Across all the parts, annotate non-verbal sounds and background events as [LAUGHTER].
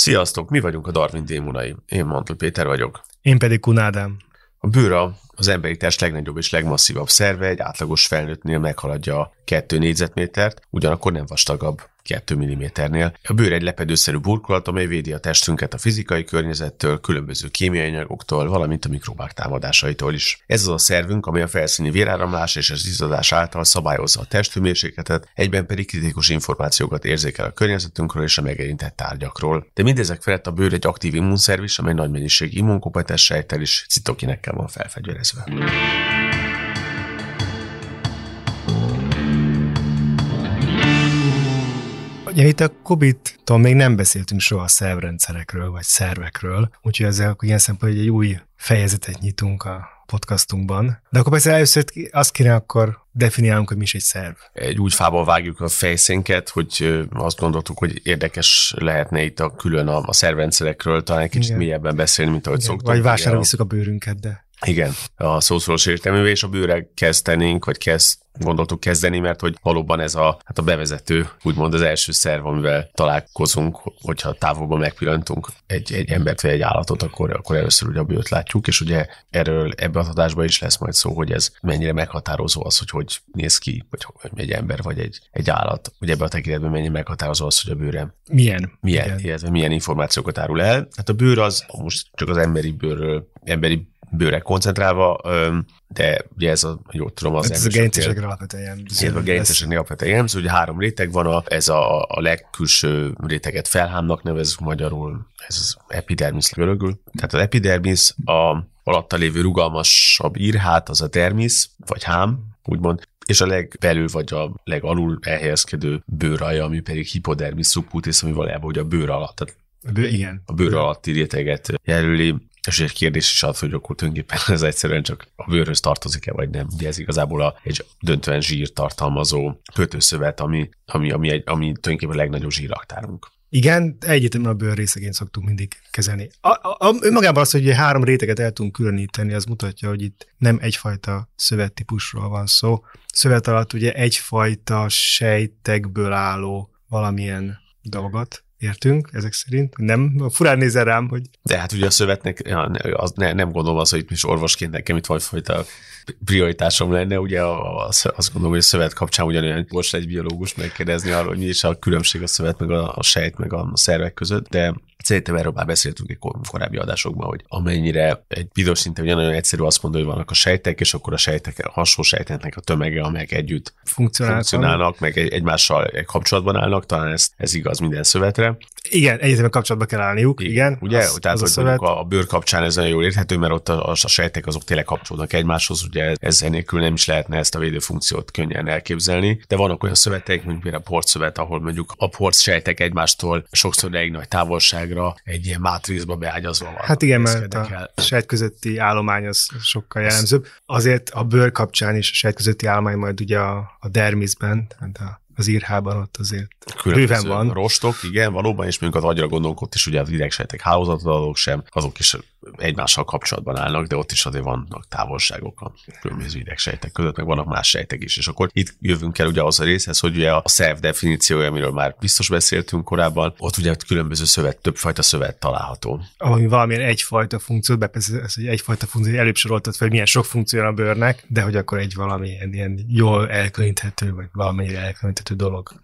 Sziasztok, mi vagyunk a Darwin démonai. Én Mantul Péter vagyok. Én pedig Kunádám. A bőr az emberi test legnagyobb és legmasszívabb szerve, egy átlagos felnőttnél meghaladja a 2 négyzetmétert, ugyanakkor nem vastagabb. 2 mm-nél. A bőr egy lepedőszerű burkolat, amely védi a testünket a fizikai környezettől, különböző kémiai anyagoktól, valamint a mikrobák támadásaitól is. Ez az a szervünk, amely a felszíni véráramlás és az izzadás által szabályozza a testhőmérsékletet, egyben pedig kritikus információkat érzékel a környezetünkről és a megérintett tárgyakról. De mindezek felett a bőr egy aktív immunszerv is, amely nagy mennyiségű immunkompetens sejttel és citokinekkel van felfegyverezve. Ugye itt a COVID-tól még nem beszéltünk soha a szervrendszerekről, vagy szervekről, úgyhogy ezzel ilyen szempontból egy új fejezetet nyitunk a podcastunkban. De akkor persze először azt kéne akkor definiálnunk, hogy mi is egy szerv. Egy úgy fából vágjuk a fejszénket, hogy azt gondoltuk, hogy érdekes lehetne itt a külön a, a szervrendszerekről talán egy kicsit Igen. mélyebben beszélni, mint ahogy Igen. szoktunk. Vagy vásárolni a bőrünket, de... Igen, a szószoros értelművel, és a bőre kezdenénk, vagy kezd, gondoltuk kezdeni, mert hogy valóban ez a, hát a bevezető, úgymond az első szerv, amivel találkozunk, hogyha távolban megpillantunk egy, egy embert vagy egy állatot, akkor, akkor először ugye a bőrt látjuk, és ugye erről ebbe a adásban is lesz majd szó, hogy ez mennyire meghatározó az, hogy hogy néz ki, vagy hogy egy ember vagy egy, egy állat, ugye ebbe a tekintetben mennyire meghatározó az, hogy a bőre milyen, milyen, illetve milyen információkat árul el. Hát a bőr az, most csak az emberi bőrről, emberi bőre koncentrálva, de ugye ez a, jól tudom, az hát ez a gerincesekre alapvetően jellemző. Ez a gerincesekre alapvetően jellemző, ugye három réteg van, a, ez a, a legkülső réteget felhámnak nevezzük magyarul, ez az epidermis görögül. Tehát az epidermis a alatta lévő rugalmasabb írhát, az a dermis, vagy hám, úgymond, és a legbelül vagy a legalul elhelyezkedő bőraja, ami pedig hipodermis subcutis, ami valójában ugye a bőr alatt, tehát Bő, igen. A bőr alatti réteget jelöli. És egy kérdés is az, hogy akkor tulajdonképpen ez egyszerűen csak a bőrhöz tartozik-e, vagy nem. Ugye ez igazából a, egy döntően zsír tartalmazó kötőszövet, ami, ami, ami, egy, ami tulajdonképpen a legnagyobb zsíraktárunk. Igen, egyetemben a bőr részeként szoktunk mindig kezelni. A, a, a, önmagában az, hogy három réteget el tudunk különíteni, az mutatja, hogy itt nem egyfajta szövettípusról van szó. Szövet alatt ugye egyfajta sejtekből álló valamilyen dolgot értünk, ezek szerint. Nem, furán nézel rám, hogy... De hát ugye a szövetnek, ja, az, ne, nem gondolom az, hogy itt is orvosként nekem itt fajta prioritásom lenne, ugye azt gondolom, hogy a szövet kapcsán ugyanolyan most egy biológus megkérdezni arról, hogy mi is a különbség a szövet, meg a, a sejt, meg a szervek között, de Szerintem erről már beszéltünk egy korábbi adásokban, hogy amennyire egy videós szinten ugyanolyan egyszerű azt mondani, hogy vannak a sejtek, és akkor a sejtek, a hasonló sejteknek a tömege, amelyek együtt funkcionálnak, meg egy, egymással egy kapcsolatban állnak, talán ez, ez igaz minden szövetre. Igen, egyetemen kapcsolatban kell állniuk, igen. igen ugye, az, tehát az a, a, a bőr kapcsán ez nagyon jól érthető, mert ott a, a, sejtek azok tényleg kapcsolódnak egymáshoz, ugye ez nélkül nem is lehetne ezt a védőfunkciót könnyen elképzelni, de vannak olyan szövetek, mint például a portszövet, ahol mondjuk a port sejtek egymástól sokszor elég nagy távolságra világra egy ilyen mátrixba beágyazva van. Hát igen, mert a sejt közötti állomány az sokkal jellemzőbb. Azért a bőr kapcsán is a sejt közötti állomány majd ugye a, a dermisben, tehát a az írhában ott azért bőven van. Rostok, igen, valóban, és mondjuk az agyra gondolunk, ott is ugye az idegsejtek hálózatadók sem, azok is egymással kapcsolatban állnak, de ott is azért vannak távolságok a különböző idegsejtek között, meg vannak más sejtek is. És akkor itt jövünk el ugye az a részhez, hogy ugye a szerv definíciója, amiről már biztos beszéltünk korábban, ott ugye különböző szövet, többfajta szövet található. Ami valamilyen egyfajta funkciót, be persze ez, hogy egyfajta funkció, előbb soroltad fel, hogy milyen sok funkció a bőrnek, de hogy akkor egy valami ilyen jól elkülöníthető, vagy valamennyire elkülöníthető dolog.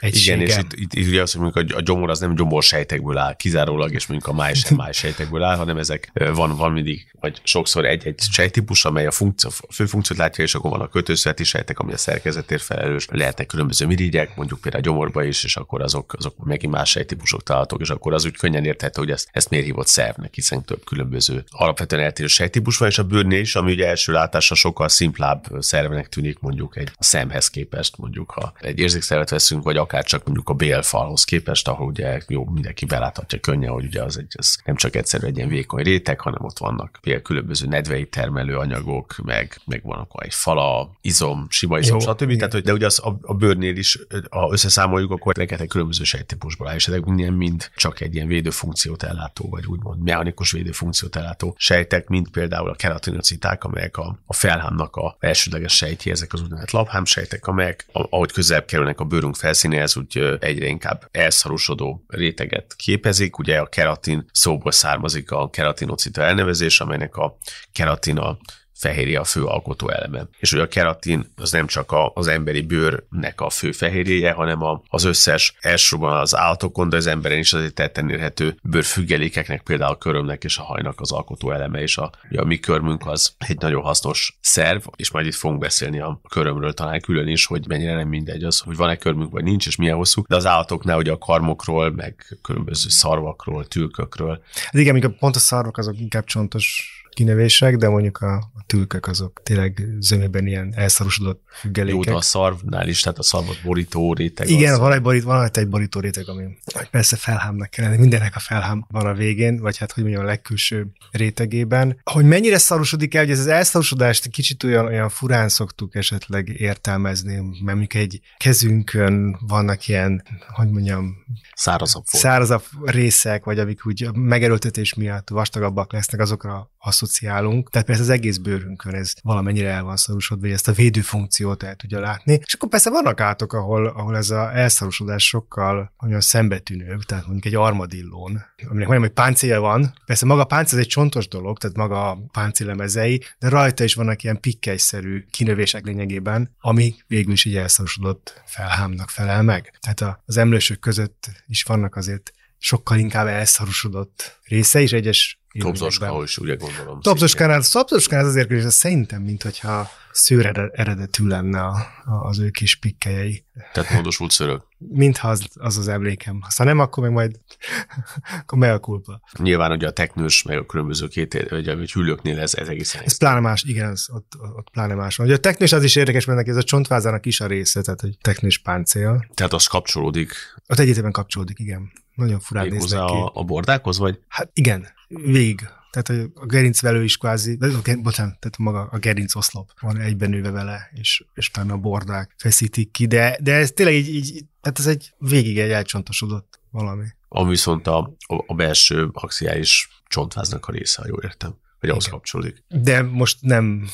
Egysége. Igen, és itt, itt, itt ugye az, hogy mondjuk a gyomor az nem gyomorsejtekből áll kizárólag, és mondjuk a máj sem májsejtekből áll, hanem ezek van, van mindig, vagy sokszor egy-egy sejtípus, amely a, funkció, a fő funkciót látja, és akkor van a kötőszöveti sejtek, ami a szerkezetért felelős. Lehetnek különböző mirigyek, mondjuk például a gyomorba is, és akkor azok, azok megint más sejtípusok találhatók, és akkor az úgy könnyen érthető, hogy ezt, ezt miért hívott szervnek, hiszen több különböző alapvetően eltérő sejtípus van, és a bőrnél is, ami ugye első látásra sokkal szimplább szervnek tűnik mondjuk egy szemhez képest, mondjuk ha egy érzékszervet veszünk, vagy akár csak mondjuk a bélfalhoz képest, ahol ugye jó, mindenki beláthatja könnyen, hogy ugye az egy, az nem csak egyszerű egy ilyen vékony réteg, hanem ott vannak például különböző nedvei termelő anyagok, meg, meg van akkor egy fala, izom, sima izom, jó, stb. Tehát, hogy, de ugye az a, a bőrnél is, ha összeszámoljuk, akkor rengeteg különböző sejtípusból áll, és ezek minden mind csak egy ilyen védőfunkciót ellátó, vagy úgymond mechanikus védőfunkciót ellátó sejtek, mint például a keratinociták, amelyek a, a felhámnak a elsődleges sejtje, ezek az úgynevezett labhámsejtek, amelyek ahogy közelebb kerülnek a bőrünk felszínéhez, úgy egyre inkább elszarosodó réteget képezik. Ugye a keratin szóból származik a keratinocita elnevezés, amelynek a keratin a fehérje a fő alkotó eleme. És hogy a keratin az nem csak a, az emberi bőrnek a fő fehérjéje, hanem az összes elsősorban az állatokon, de az emberen is azért tetten érhető bőrfüggelékeknek, például a körömnek és a hajnak az alkotó eleme, és a, a mi körmünk az egy nagyon hasznos szerv, és majd itt fogunk beszélni a körömről talán külön is, hogy mennyire nem mindegy az, hogy van-e körmünk, vagy nincs, és milyen hosszú, de az állatoknál ugye a karmokról, meg különböző szarvakról, tülkökről. Hát igen, amikor pont a szarvak azok inkább csontos kinevések, de mondjuk a, a tülkök azok tényleg zömében ilyen elszarosodott függelékek. Jó, de a szarvnál is, tehát a szarvat borító réteg. Igen, az... van egy, borít, van egy borító réteg, ami persze felhámnak kell lenni, mindennek a felhám van a végén, vagy hát hogy mondjam, a legkülső rétegében. Hogy mennyire szarosodik el, hogy ez az elszarosodást kicsit olyan, olyan furán szoktuk esetleg értelmezni, mert mondjuk egy kezünkön vannak ilyen, hogy mondjam, szárazabb, szárazabb részek, vagy amik úgy megerőltetés miatt vastagabbak lesznek, azokra asszociálunk. Tehát persze az egész bőrünkön ez valamennyire el van szarusodva, hogy ezt a védőfunkciót el tudja látni. És akkor persze vannak átok, ahol, ahol ez a elszarosodás sokkal olyan szembetűnőbb, tehát mondjuk egy armadillón, aminek mondjam, hogy páncélja van. Persze maga a páncél egy csontos dolog, tehát maga a páncélemezei, de rajta is vannak ilyen pikkelyszerű kinövések lényegében, ami végül is egy elszarosodott felhámnak felel meg. Tehát az emlősök között is vannak azért sokkal inkább elszarosodott része, és egyes Topzoska is, ugye gondolom. Topzoskánál, Topzoskánál azért ez szerintem, mint hogyha szőr eredetű lenne a, a, az ő kis pikkelyei. Tehát módosult szörök. Mintha az, az az emlékem. Ha nem, akkor meg majd [LAUGHS] akkor meg a kulpa. Nyilván ugye a teknős, meg a különböző két, vagy a hüllőknél ez, ez egészen. Ez pláne más, igen, ez, ott, ott pláne más van. Ugye a teknős az is érdekes, mert neki ez a csontvázának is a része, tehát hogy teknős páncél. Tehát az kapcsolódik. Ott egyetemen kapcsolódik, igen. Nagyon furán néznek ki. A, a bordákhoz, vagy? Hát igen, vég. Tehát a gerincvelő is kvázi, bocsánat, tehát maga a gerinc oszlop van egyben nőve vele, és, és utána a bordák feszítik ki, de, de ez tényleg így, így, tehát ez egy végig egy elcsontosodott valami. Ami viszont a, a belső axiális csontváznak a része, ha jól értem, hogy ahhoz kapcsolódik. De most nem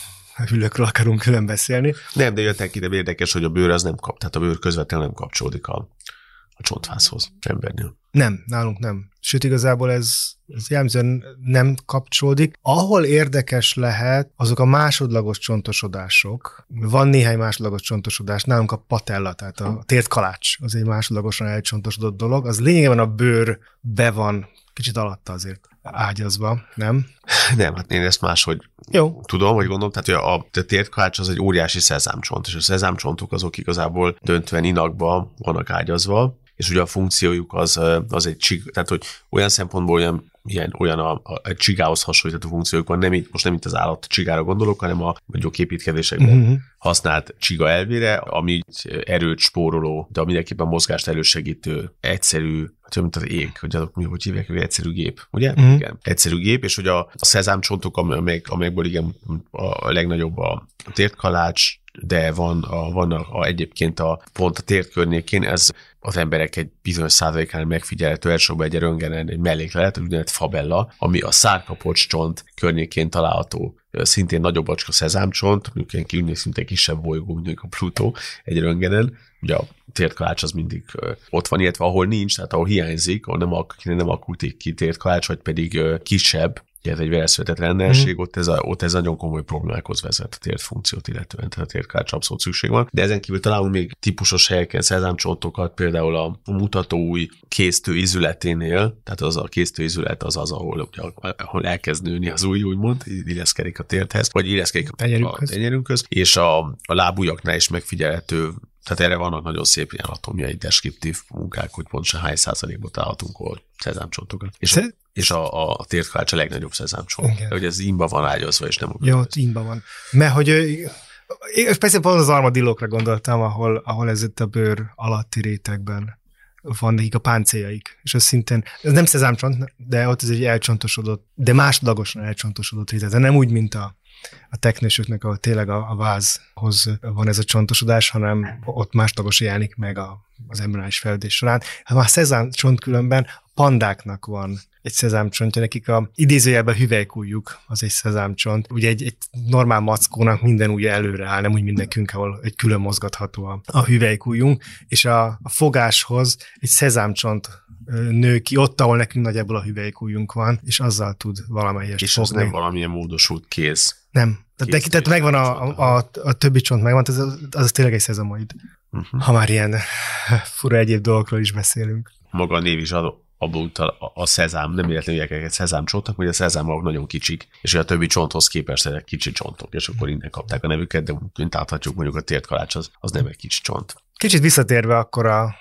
hüllőkről akarunk külön beszélni. Nem, de jöttek ide érdekes, hogy a bőr az nem kap, tehát a bőr közvetlenül nem kapcsolódik a, a csontvázhoz embernél. Nem, nálunk nem. Sőt, igazából ez, ez jellemzően nem kapcsolódik. Ahol érdekes lehet, azok a másodlagos csontosodások. Van néhány másodlagos csontosodás, nálunk a patella, tehát a tért kalács, az egy másodlagosan elcsontosodott dolog. Az lényegében a bőr be van kicsit alatta azért ágyazva, nem? [LAUGHS] Nem, hát én ezt máshogy Jó. tudom, hogy gondolom, tehát a, a térkalács az egy óriási szezámcsont, és a szezámcsontok azok igazából döntve inakba vannak ágyazva, és ugye a funkciójuk az, az egy csig, tehát hogy olyan szempontból olyan, ilyen, olyan a, a, a csigához hasonlítható funkciójuk van, nem így, most nem itt az állat csigára gondolok, hanem a mondjuk építkezésekben uh-huh. használt csiga elvére, ami erőt spóroló, de mindenképpen mozgást elősegítő, egyszerű, hát mint az ég, hogy azok mi, hogy hívják, hogy egyszerű gép, ugye? Uh-huh. Igen, egyszerű gép, és hogy a, a szezámcsontok, amelyek, amelyekből igen a legnagyobb a tértkalács, de van, a, van a, a, egyébként a pont a tért környékén, ez az emberek egy bizonyos százalékán megfigyelhető elsősorban egy röngenen egy melléklet, úgynevezett fabella, ami a szárkapocs csont környékén található szintén nagyobb acska szezámcsont, mondjuk ilyen szinte kisebb bolygó, mondjuk a Plutó egy röngenen, ugye a tértkalács az mindig ott van, illetve ahol nincs, tehát ahol hiányzik, ahol nem, nem alakult ki tértkalács, vagy pedig kisebb, ez egy veleszületett rendelség, mm. ott, ez a, ott ez nagyon komoly problémákhoz vezet a tért funkciót illetően, tehát a térkács abszolút szükség van. De ezen kívül találunk még típusos helyeken szezámcsontokat, például a mutató új készítő izületénél, tehát az a készítő izület az az, ahol, ugye, ahol elkezd nőni az új, úgymond, illeszkedik a térthez, vagy illeszkedik a tenyerünkhöz, a tenyerünkhöz és a, a lábujjaknál is megfigyelhető tehát erre vannak nagyon szép ilyen anatómiai deskriptív munkák, hogy pontosan hány százalékban találhatunk hol szezámcsontokat. És, a, és a, a térkács a legnagyobb szezámcsont. Igen. Hogy ez imba van ágyazva, és nem úgy. Jó, imba van. Mert hogy én persze pont az armadillókra gondoltam, ahol, ahol ez itt a bőr alatti rétegben van nekik a páncéljaik, és az szintén, ez nem szezámcsont, de ott ez egy elcsontosodott, de másodlagosan elcsontosodott réteg, de nem úgy, mint a, a teknősöknek, ahol tényleg a, a vázhoz van ez a csontosodás, hanem ott másodlagos jelenik meg a, az embryonális fejlődés során. Hát már szezán csont különben a pandáknak van egy szezámcsontja, nekik a idézőjelben hüvelykújjuk, az egy szezámcsont. Ugye egy, egy normál mackónak minden ugye előre áll, nem úgy mint nekünk, ahol egy külön mozgatható a, a hüvelykújunk, és a, a fogáshoz egy szezámcsont nő ki ott, ahol nekünk nagyjából a hüvelykújunk van, és azzal tud valamelyest És fogni. az nem valamilyen módosult kéz. Nem. Tehát, neki, tehát megvan a, a, a, a többi csont megvan, az, az, tényleg egy szezamoid. Uh-huh. Ha már ilyen [LAUGHS] fura egyéb dolgokról is beszélünk. Maga a név is utal a, szezám, nem véletlenül egy szezám csontok, hogy a szezámok nagyon kicsik, és a többi csonthoz képest egy kicsi csontok, és akkor innen kapták a nevüket, de mint láthatjuk, mondjuk a tért kalács az, az nem egy kicsi csont. Kicsit visszatérve akkor a,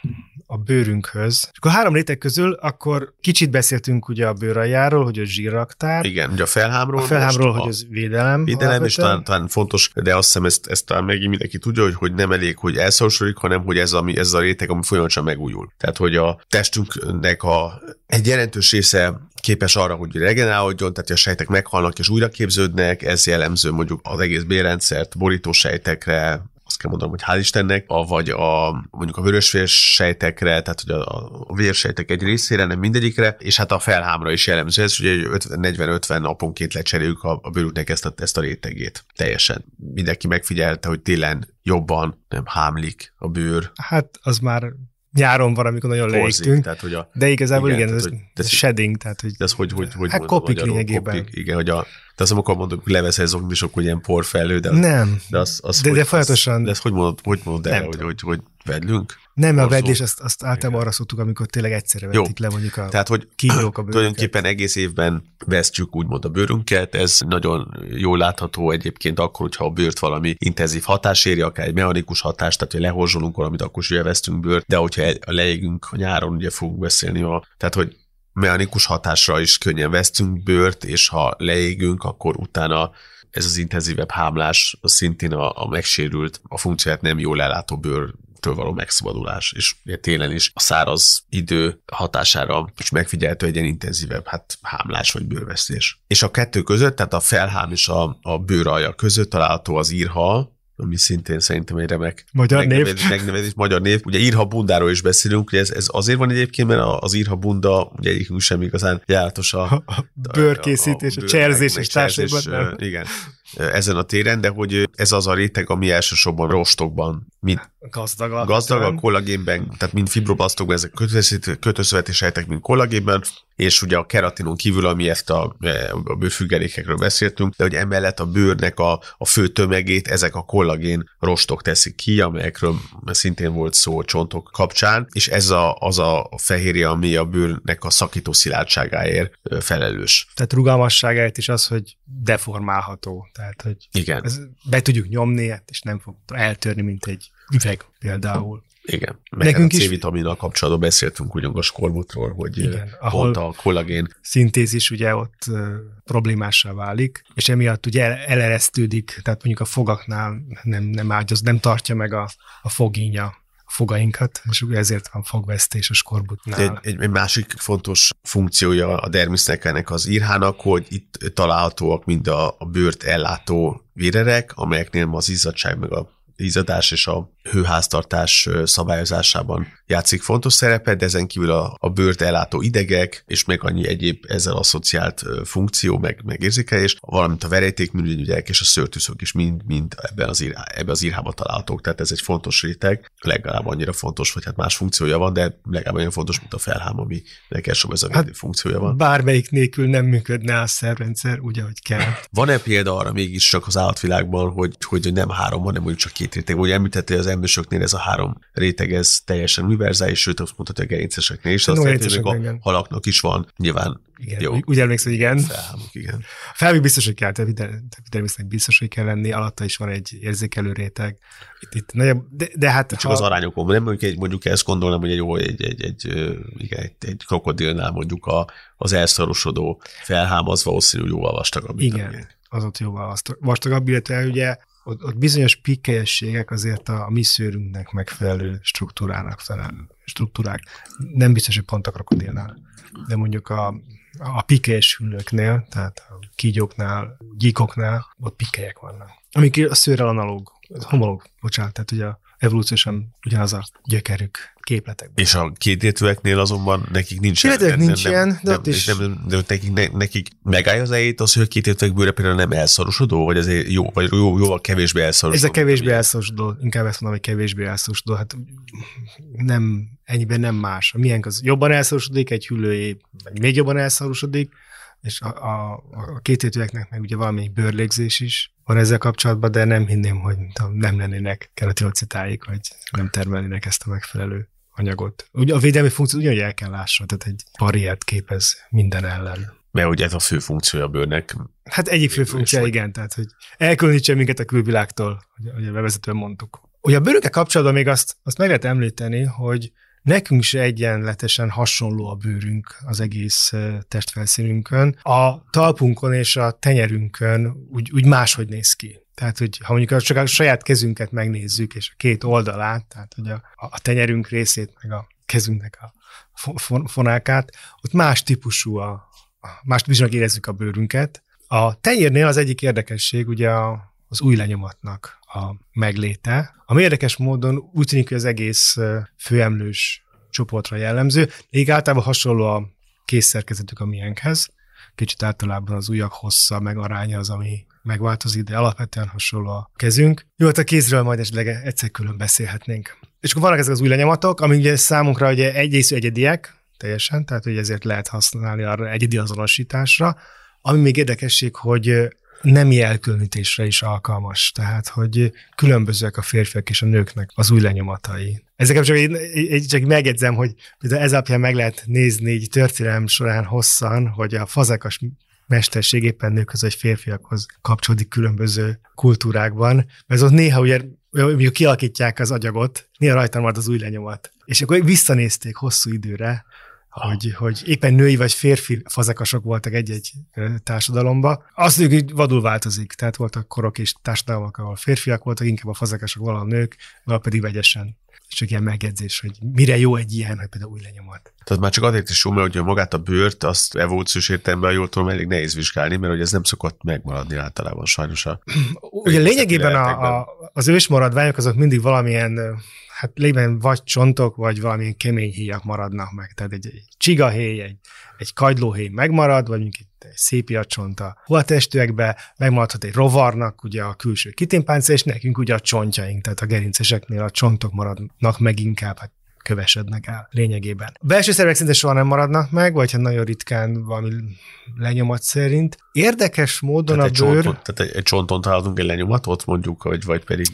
a bőrünkhöz. És akkor három réteg közül akkor kicsit beszéltünk ugye a bőraljáról, hogy a zsírraktár. Igen, ugye a felhámról. A felhámról, hogy az védelem. Védelem, és talán, talán, fontos, de azt hiszem ezt, ezt talán megint mindenki tudja, hogy, hogy nem elég, hogy elszorosodik, hanem hogy ez, ami, ez a réteg, ami folyamatosan megújul. Tehát, hogy a testünknek a, egy jelentős része képes arra, hogy regenerálódjon, tehát a sejtek meghalnak és újra képződnek, ez jellemző mondjuk az egész bérrendszert, borító sejtekre, azt kell mondanom, hogy hál' Istennek, a, vagy a, mondjuk a vörösvérs sejtekre, tehát hogy a, a vérsejtek egy részére, nem mindegyikre, és hát a felhámra is jellemző ez, ugye 40-50 naponként lecseréljük a, a bőrüknek ezt a, ezt a rétegét. Teljesen. Mindenki megfigyelte, hogy télen jobban nem hámlik a bőr. Hát az már nyáron van, amikor nagyon leégtünk. Tehát, hogy a, de igazából igen, igen ez, hogy, ez shedding, tehát hogy... Ez hogy, hogy, hogy hát kopik lényegében. Kopik, igen, hogy a, de azt amikor mondom, hogy leveszel zokni, és akkor ilyen porfelő, de... Nem, de, az, az de, hogy, de folyamatosan... De ezt hogy mondod, hogy mondod el, hogy, hogy, hogy vedlünk? Nem, a vedlés, azt, azt általában arra szoktuk, amikor tényleg egyszerre vetik le mondjuk a Tehát, hogy kígyók a [CLEARS THROAT] tulajdonképpen egész évben vesztjük úgymond a bőrünket, ez nagyon jól látható egyébként akkor, hogyha a bőrt valami intenzív hatás éri, akár egy mechanikus hatás, tehát hogy lehorzsolunk valamit, akkor is vesztünk bőrt, de hogyha leégünk a nyáron, ugye fogunk beszélni a, tehát hogy mechanikus hatásra is könnyen vesztünk bőrt, és ha leégünk, akkor utána ez az intenzívebb hámlás az szintén a, a megsérült, a funkcióját nem jól ellátó bőr való megszabadulás, és ugye télen is a száraz idő hatására is megfigyelhető egy ilyen intenzívebb hát, hámlás vagy bőrvesztés. És a kettő között, tehát a felhám és a, a bőralja között található az írha, ami szintén szerintem egy remek magyar megnevezés, név. megnevezés, magyar név. Ugye írha bundáról is beszélünk, ugye ez, ez azért van egyébként, mert az írha bunda, ugye egyikünk sem igazán járatos a, a, a bőrkészítés, a, a, a cserzés és társaiban. Igen, ezen a téren, de hogy ez az a réteg, ami elsősorban rostokban, mint gazdag, gazdag a kollagénben, tehát mind fibroblasztokban, ezek kötőszövetés sejtek, mint kollagénben, és ugye a keratinon kívül, ami ezt a, a bőrfüggelékekről beszéltünk, de hogy emellett a bőrnek a, a fő tömegét ezek a kollagén rostok teszik ki, amelyekről szintén volt szó a csontok kapcsán, és ez a, az a fehérje, ami a bőrnek a szakító szilárdságáért felelős. Tehát rugalmasságáért is az, hogy deformálható. Tehát, hogy Igen. Be tudjuk nyomni, és nem fog eltörni, mint egy üveg például. Igen. Meg Nekünk a C-vitaminnal kapcsolatban beszéltünk ugyanúgy a skorbutról, hogy Igen, pont a kollagén szintézis ugye ott uh, problémássá válik, és emiatt ugye eleresztődik, tehát mondjuk a fogaknál nem, nem ágyoz, nem tartja meg a, a fogínya fogainkat, és ezért van fogvesztés a skorbutnál. Egy, egy, egy másik fontos funkciója a dermisznek ennek az írhának, hogy itt találhatóak mind a, a bőrt ellátó vérerek, amelyeknél az izzadság meg a izzadás és a hőháztartás szabályozásában játszik fontos szerepet, de ezen kívül a, a bőrt ellátó idegek, és még annyi egyéb ezzel asszociált funkció, meg, meg érzékelés, valamint a verejtékműügyek és a szőrtűszök is mind, mind ebben az, ír, ebben az írhában találhatók, tehát ez egy fontos réteg, legalább annyira fontos, vagy hát más funkciója van, de legalább olyan fontos, mint a felhám, ami elsőbb ez a hát funkciója van. Bármelyik nélkül nem működne a szervrendszer úgy, ahogy kell. Van-e példa arra mégis csak az állatvilágban, hogy, hogy nem három, hanem mondjuk csak két réteg? Ugye említette, az emlősöknél ez a három réteg, ez teljesen univerzális, sőt azt mondhatja a gerinceseknél is, azt jelenti, hogy a halaknak is van, nyilván igen, jó. Úgy emlékszem, hogy igen. Felhámok, igen. Felhámok biztos, hogy kell, természetesen biztos, hogy kell lenni, alatta is van egy érzékelő réteg. Itt, itt nagyobb, de, de hát... Csak ha... az arányokon, nem mondjuk, egy, mondjuk ezt gondolom, hogy egy, jó, egy, egy, egy, igen, egy, egy krokodilnál mondjuk a, az elszorosodó felhám az valószínűleg jóval vastagabb. Igen, az ott jóval vastagabb, illetve ugye ott, ott bizonyos pikkelyességek azért a, a mi szőrünknek megfelelő struktúrának felel, struktúrák. Nem biztos, hogy pont a krokodilnál, de mondjuk a, a pikelyes hüllőknél, tehát a kígyóknál, gyíkoknál, ott pikkelyek vannak. Amik a szőrrel analóg, homológ, bocsánat, tehát ugye a, evolúciósan ugyanaz a gyökerük képletekben. És a kétértőeknél azonban nekik nincs Kétértőek nincs ilyen, de ott is. Nem, de nekik, ne, nekik megállja az eljét az, hogy a kétértőek bőre például nem elszorosodó, vagy azért jó, vagy jó, jóval kevésbé elszorosodó. Ez a kevésbé elszorosodó, inkább ezt mondom, hogy kevésbé elszorosodó, hát nem, ennyiben nem más. A milyen az jobban elszorosodik, egy hüllőjé, vagy még jobban elszorosodik, és a, a, a kétértőeknek meg ugye valami bőrlégzés is van ezzel kapcsolatban, de nem hinném, hogy nem lennének keratinoциtáik, vagy nem termelnének ezt a megfelelő anyagot. Ugye a védelmi funkció ugyanúgy el kell lássa, tehát egy barriert képez minden ellen. Mert ugye ez a fő funkciója a bőrnek. Hát egyik fő funkciója, igen, tehát hogy elkülönítse minket a külvilágtól, hogy a bevezetően mondtuk. Ugye a bőrökkel kapcsolatban még azt, azt meg lehet említeni, hogy Nekünk se egyenletesen hasonló a bőrünk az egész testfelszínünkön. A talpunkon és a tenyerünkön úgy, úgy máshogy néz ki. Tehát, hogy ha mondjuk csak a saját kezünket megnézzük, és a két oldalát, tehát hogy a, a tenyerünk részét, meg a kezünknek a fonákát, ott más típusú a, más típusúnak érezzük a bőrünket. A tenyérnél az egyik érdekesség ugye a, az új lenyomatnak a megléte, ami érdekes módon úgy tűnik, hogy az egész főemlős csoportra jellemző, még általában hasonló a készszerkezetük a miénkhez, kicsit általában az ujjak hossza, meg aránya az, ami megváltozik, de alapvetően hasonló a kezünk. Jó, hát a kézről majd esetleg egyszer külön beszélhetnénk. És akkor vannak ezek az új lenyomatok, ami ugye számunkra ugye egyrészt egyediek, teljesen, tehát hogy ezért lehet használni arra egyedi azonosításra. Ami még érdekesség, hogy nemi elkülönítésre is alkalmas, tehát hogy különbözőek a férfiak és a nőknek az új lenyomatai. Ezeket csak, én, én csak megjegyzem, hogy ez alapján meg lehet nézni így történelem során hosszan, hogy a fazekas mesterség éppen nőkhöz vagy férfiakhoz kapcsolódik különböző kultúrákban, mert ott néha ugye mondjuk kialakítják az agyagot, néha rajta marad az új lenyomat. És akkor visszanézték hosszú időre, hogy, hogy éppen női vagy férfi fazekasok voltak egy-egy társadalomba. Mondjuk, hogy vadul változik, tehát voltak korok és társadalmak, ahol férfiak voltak, inkább a fazekasok valahol nők, valahol pedig vegyesen. És csak ilyen megjegyzés, hogy mire jó egy ilyen, hogy például új lenyomat. Tehát már csak azért is jó, mert ugye magát a bőrt, azt evolúciós értelemben jól tudom, elég nehéz vizsgálni, mert ugye ez nem szokott megmaradni általában sajnos a... Ugye lényegében a, a, az ősmaradványok azok mindig valamilyen hát lényegben vagy csontok, vagy valamilyen kemény héjak maradnak meg. Tehát egy, egy csigahéj, egy, egy kagylóhéj megmarad, vagy mondjuk egy szépiacsont a huatestőekbe, megmaradhat egy rovarnak ugye a külső kitimpánca, és nekünk ugye a csontjaink, tehát a gerinceseknél a csontok maradnak meg inkább, hát kövesednek el lényegében. A belső szervek szinte soha nem maradnak meg, vagy ha nagyon ritkán valami lenyomat szerint. Érdekes módon tehát a bőr... Csonton, tehát egy, egy csonton találunk egy lenyomatot mondjuk, vagy, vagy pedig...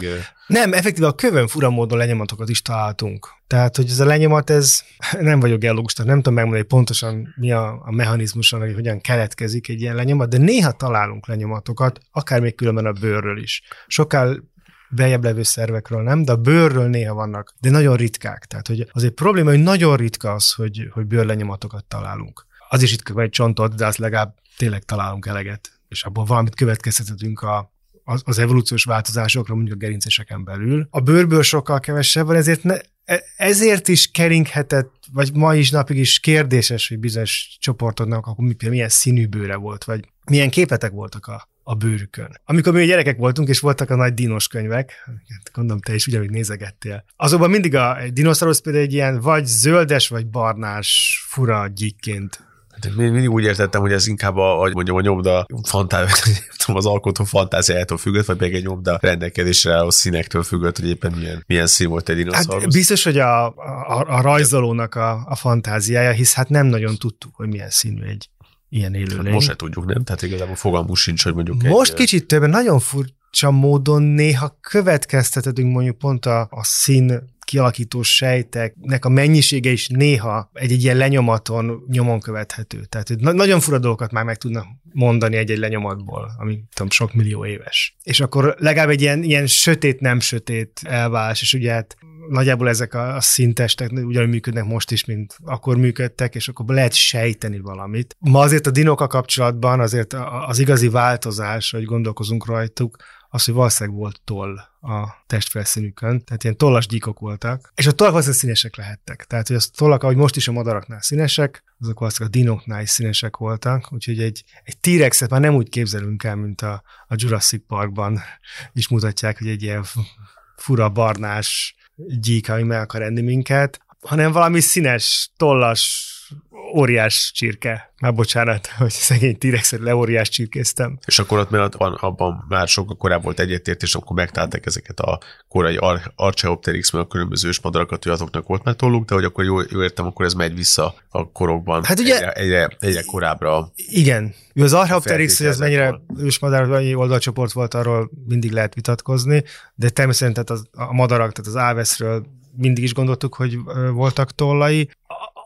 Nem, effektíve a kövön fura módon lenyomatokat is találtunk. Tehát, hogy ez a lenyomat, ez [LAUGHS] nem vagyok geológus, tehát nem tudom megmondani pontosan mi a, a mechanizmus, hogy hogyan keletkezik egy ilyen lenyomat, de néha találunk lenyomatokat, akár még különben a bőrről is. Sokkal bejebb levő szervekről nem, de a bőrről néha vannak, de nagyon ritkák. Tehát hogy az egy probléma, hogy nagyon ritka az, hogy, hogy bőrlenyomatokat találunk. Az is ritka, egy csontot, de azt legalább tényleg találunk eleget, és abból valamit következtetünk a, az, az evolúciós változásokra, mondjuk a gerinceseken belül. A bőrből sokkal kevesebb van, ezért ne, e, ezért is keringhetett, vagy ma is napig is kérdéses, hogy bizonyos csoportodnak akkor milyen színű bőre volt, vagy milyen képletek voltak a, a bőrükön. Amikor mi gyerekek voltunk, és voltak a nagy dinos könyvek, gondolom te is ugyanúgy nézegettél, azokban mindig a dinoszaurusz például egy ilyen vagy zöldes, vagy barnás fura gyíkként de mindig úgy értettem, hogy ez inkább a, hogy mondjam, a nyomda fantázia, [LAUGHS] az alkotó fantáziájától függött, vagy még egy nyomda rendelkezésre a színektől függött, hogy éppen milyen, milyen szín volt egy dinoszaurusz. Hát biztos, hogy a, a, a rajzolónak a, a fantáziája, hisz hát nem nagyon tudtuk, hogy milyen színű egy, ilyen élőlény. Hát most se tudjuk, nem? Tehát igazából fogalmunk sincs, hogy mondjuk Most egy, kicsit többen, nagyon furcsa módon néha következtethetünk mondjuk pont a, a szín kialakító sejteknek a mennyisége is néha egy-egy ilyen lenyomaton nyomon követhető. Tehát na- nagyon fura dolgokat már meg tudnak mondani egy-egy lenyomatból, ami tudom, sok millió éves. És akkor legalább egy ilyen, ilyen sötét, nem sötét elválás, és ugye hát nagyjából ezek a, a szintestek ugyanúgy működnek most is, mint akkor működtek, és akkor lehet sejteni valamit. Ma azért a dinokkal kapcsolatban azért az igazi változás, hogy gondolkozunk rajtuk, az, hogy valószínűleg volt toll a testfelszínükön, tehát ilyen tollas gyíkok voltak, és a tollak valószínűleg színesek lehettek. Tehát, hogy a tollak, ahogy most is a madaraknál színesek, azok valószínűleg a dinoknál is színesek voltak, úgyhogy egy, egy T-rexet már nem úgy képzelünk el, mint a, a Jurassic Parkban is mutatják, hogy egy ilyen fura barnás gyík, ami meg akar enni minket, hanem valami színes, tollas óriás csirke. Már bocsánat, [LAUGHS] hogy szegény t le óriás csirkéztem. És akkor ott mert abban már sokkal korábban volt egyetért, és akkor megtalálták ezeket a korai Ar- Archaeopteryx, meg a különböző ősmadarakat, hogy azoknak volt már tolluk, de hogy akkor jól, jól értem, akkor ez megy vissza a korokban. Hát ugye, egyre, egyre, egyre korábbra. Igen. Az Archaeopteryx, hogy ez mennyire ősmadár, vagy oldalcsoport volt, arról mindig lehet vitatkozni, de természetesen tehát az, a madarak, tehát az Áveszről mindig is gondoltuk, hogy voltak tollai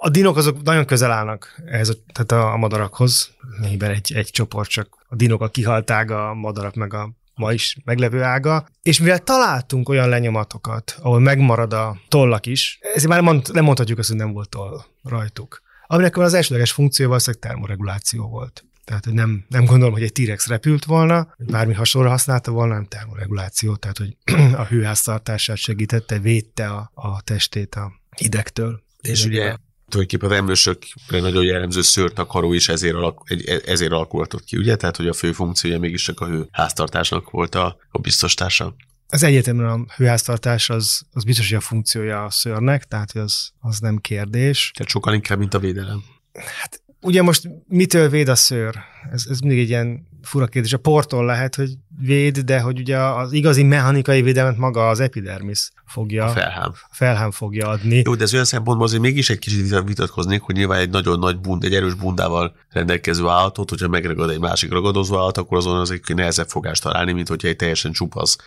a dinok azok nagyon közel állnak ehhez, a, tehát a, a madarakhoz. Négyben egy, egy csoport, csak a dinok a kihalt ága, a madarak meg a ma is meglevő ága. És mivel találtunk olyan lenyomatokat, ahol megmarad a tollak is, ezért már mond, nem mondhatjuk azt, hogy nem volt toll rajtuk. Aminek az elsőleges funkció valószínűleg termoreguláció volt. Tehát hogy nem, nem gondolom, hogy egy T-rex repült volna, vagy bármi hasonlóra használta volna, nem termoreguláció, tehát hogy [CLEARS THROAT] a hőháztartását segítette, védte a, a testét a hidegtől. És ugye tulajdonképpen az emlősökre nagyon jellemző szőrtakaró is ezért, alak, ezért alakulhatott ki, ugye? Tehát, hogy a fő funkciója mégiscsak a hőháztartásnak volt a, a biztostársa. Az egyetemben a hőháztartás az, az biztos, hogy a funkciója a szőrnek, tehát az, az nem kérdés. Tehát sokkal inkább, mint a védelem. Hát ugye most mitől véd a szőr? Ez, ez mindig egy ilyen fura kérdés. A portól lehet, hogy véd, de hogy ugye az igazi mechanikai védelmet maga az epidermis fogja. A felhám. A felhám fogja adni. Jó, de ez olyan szempontból azért mégis egy kicsit vitatkoznék, hogy nyilván egy nagyon nagy bund, egy erős bundával rendelkező állatot, hogyha megragad egy másik ragadozó állat, akkor azon azért nehezebb fogást találni, mint hogyha egy teljesen csupasz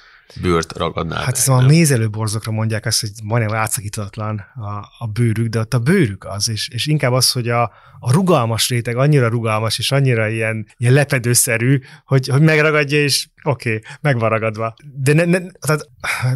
bőrt ragadnál. Hát ezt a mézelőborzokra mondják azt, hogy majdnem átszakítatlan a, a bőrük, de ott a bőrük az, és, és inkább az, hogy a, a rugalmas réteg annyira rugalmas, és annyira ilyen, ilyen lepedőszerű, hogy, hogy megragadja, és oké, okay, meg van ragadva. De ne, ne, tehát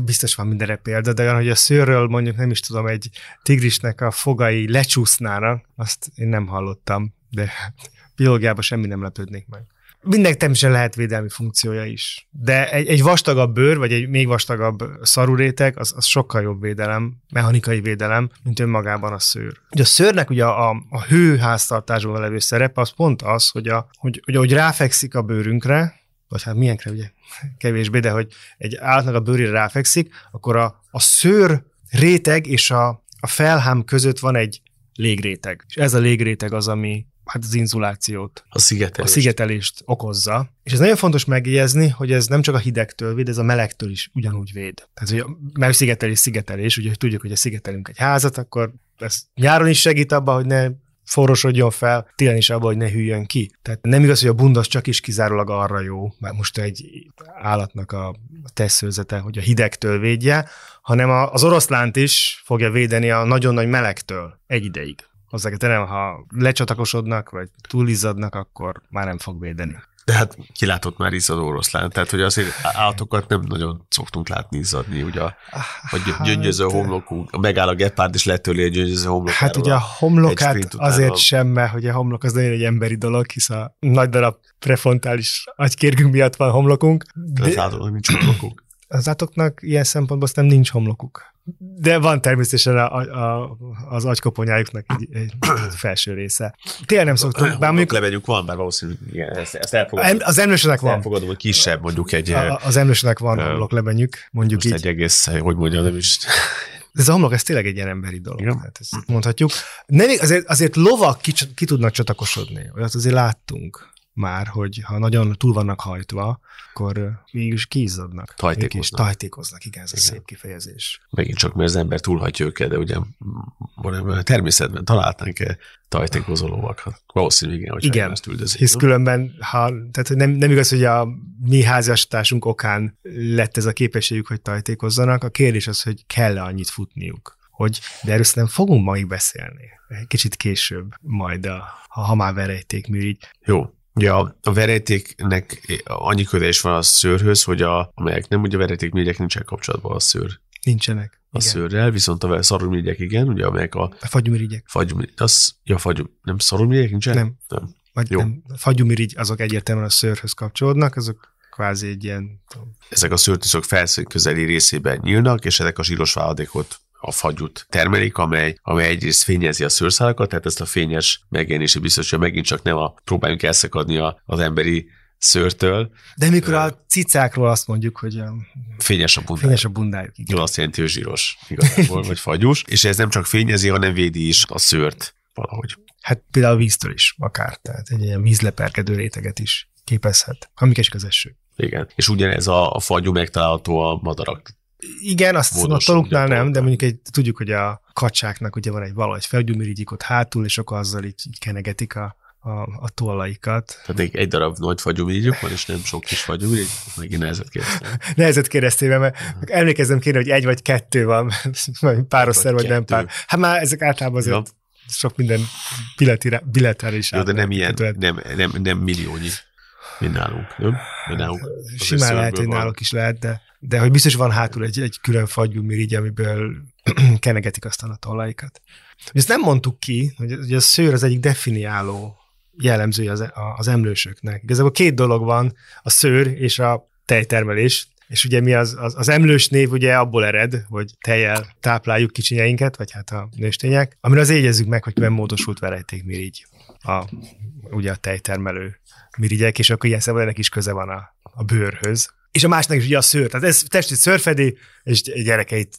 biztos van mindenre példa, de olyan, hogy a szőrről mondjuk nem is tudom, egy tigrisnek a fogai lecsúsznának, azt én nem hallottam, de [LAUGHS] biológiában semmi nem lepődnék meg. Mindenek természetesen lehet védelmi funkciója is. De egy, egy vastagabb bőr, vagy egy még vastagabb szaruréteg, az, az sokkal jobb védelem, mechanikai védelem, mint önmagában a szőr. Ugye a szőrnek ugye a, a hőháztartásban levő szerepe az pont az, hogy, a, hogy, hogy ahogy ráfekszik a bőrünkre, vagy hát milyenkre ugye [LAUGHS] kevésbé, de hogy egy állatnak a bőrére ráfekszik, akkor a, a szőr réteg és a, a felhám között van egy légréteg. És ez a légréteg az, ami hát az inzulációt, a szigetelést. a szigetelést okozza. És ez nagyon fontos megjegyezni, hogy ez nem csak a hidegtől véd, ez a melegtől is ugyanúgy véd. Tehát, hogy mert szigetelés, szigetelés, ugye tudjuk, hogy a szigetelünk egy házat, akkor ez nyáron is segít abban, hogy ne forrosodjon fel, télen is abban, hogy ne hűljön ki. Tehát nem igaz, hogy a bundas csak is kizárólag arra jó, mert most egy állatnak a teszőzete, hogy a hidegtől védje, hanem az oroszlánt is fogja védeni a nagyon nagy melegtől egy ideig hozzá nem, ha lecsatakosodnak, vagy túlizzadnak, akkor már nem fog védeni. De hát kilátott már izzadó oroszlán, tehát hogy azért állatokat nem nagyon szoktunk látni izzadni, ugye, hogy hát, gyöngyöző homlokunk, megáll a gepárd, és letörli egy gyöngyöző homlokáról. Hát ugye a homlokát azért sem, mert hogy a homlok az nagyon egy emberi dolog, hisz a nagy darab prefrontális agykérgünk miatt van homlokunk. De az állatoknak nincs homlokuk. Az állatoknak ilyen szempontból nem nincs homlokuk. De van természetesen a, a, az agykoponyájuknak egy, egy felső része. Tényleg nem szoktuk. Bár mondjuk... Levegyük van, bár valószínűleg igen, ezt, ezt elfogadom. Az emlősönek van. Elfogadom, hogy kisebb, mondjuk egy... A, az emlősönek van uh, homloklebenyük, mondjuk így. egy egész, hogy mondjam, nem is... De ez a homlok, ez tényleg egy ilyen emberi dolog. Igen. Hát ezt mondhatjuk. Nem, azért, azért lovak ki, ki tudnak csatakosodni. Olyat azért láttunk már, hogy ha nagyon túl vannak hajtva, akkor mégis kízzadnak. Tajtékoznak. Tajtékoznak, igen, ez igen. a szép kifejezés. Megint csak, mert az ember túlhajtja őket, de ugye természetben találtánk-e tajtékozó lovakat? Valószínűleg igen, hogy igen, ezt üldözik. Hisz különben, ha, tehát nem, nem igaz, hogy a mi háziasításunk okán lett ez a képességük, hogy tajtékozzanak. A kérdés az, hogy kell-e annyit futniuk hogy, de erről nem fogunk majd beszélni. Kicsit később, majd a, ha már verejtékműrigy. Jó, Ugye a, a verejtéknek annyi köze is van a szőrhöz, hogy a, amelyek nem ugye verejtékmirigyek nincsenek kapcsolatban a szőr. Nincsenek. A igen. szőrrel, viszont a szarulmirigyek igen, ugye amelyek a... A fagyumirigyek. Fagyumirigy, az, ja, fagyum, nem szarulmirigyek nincsenek? Nem. Nem. Vagy Jó. nem. Fagyumirigy, azok egyértelműen a szőrhöz kapcsolódnak, azok kvázi egy ilyen... Ezek a szőrtűzök felszín részében nyílnak, és ezek a zsíros váladékot a fagyut termelik, amely, amely egyrészt fényezi a szőrszálakat, tehát ezt a fényes megjelenési biztos, hogy megint csak nem a, próbáljunk elszakadni a, az emberi szőrtől. De mikor a cicákról azt mondjuk, hogy a fényes a bundájuk. Fényes a bundájuk, igen. Jó, azt jelenti, hogy zsíros igazából, [LAUGHS] vagy fagyús, és ez nem csak fényezi, hanem védi is a szőrt valahogy. Hát például a víztől is akár, tehát egy ilyen vízleperkedő réteget is képezhet, amik esik az eső. Igen, és ugyanez a, a fagyú megtalálható a madarak igen, azt a toluknál nem, de mondjuk egy, tudjuk, hogy a kacsáknak ugye van egy valahogy felgyümirigyik ott hátul, és akkor azzal így, így kenegetik a, a, a tollaikat. Tehát egy, egy darab nagy fagyumirigyük van, és nem sok kis fagyumirigy, megint nehezet kérdeztem. [LAUGHS] nehezet kérdeztél, mert uh-huh. emlékezem kéne, hogy egy vagy kettő van, [LAUGHS] pároszer vagy, vagy nem pár. Hát már ezek általában azért ja. sok minden bilaterális. Jó, de nem ilyen, nem, nem, nem milliónyi, mint nálunk, nem? Mert nálunk Simán lehet, hogy náluk is lehet, de, de hogy biztos van hátul egy, egy külön fagyumirigy, amiből [CLEARS THROAT] kenegetik aztán a tollaikat. Ezt nem mondtuk ki, hogy, hogy a szőr az egyik definiáló jellemzője az, az emlősöknek. Igazából két dolog van, a szőr és a tejtermelés, és ugye mi az, az, az emlős név ugye abból ered, hogy tejjel tápláljuk kicsinyeinket, vagy hát a nőstények, amire az égyezzük meg, hogy nem módosult verejtékmirigy, a, ugye a tejtermelő mirigyek, és akkor ilyen szemben ennek is köze van a, a bőrhöz. És a másnak is ugye a szőr, tehát ez testi szőrfedi, és gyerekeit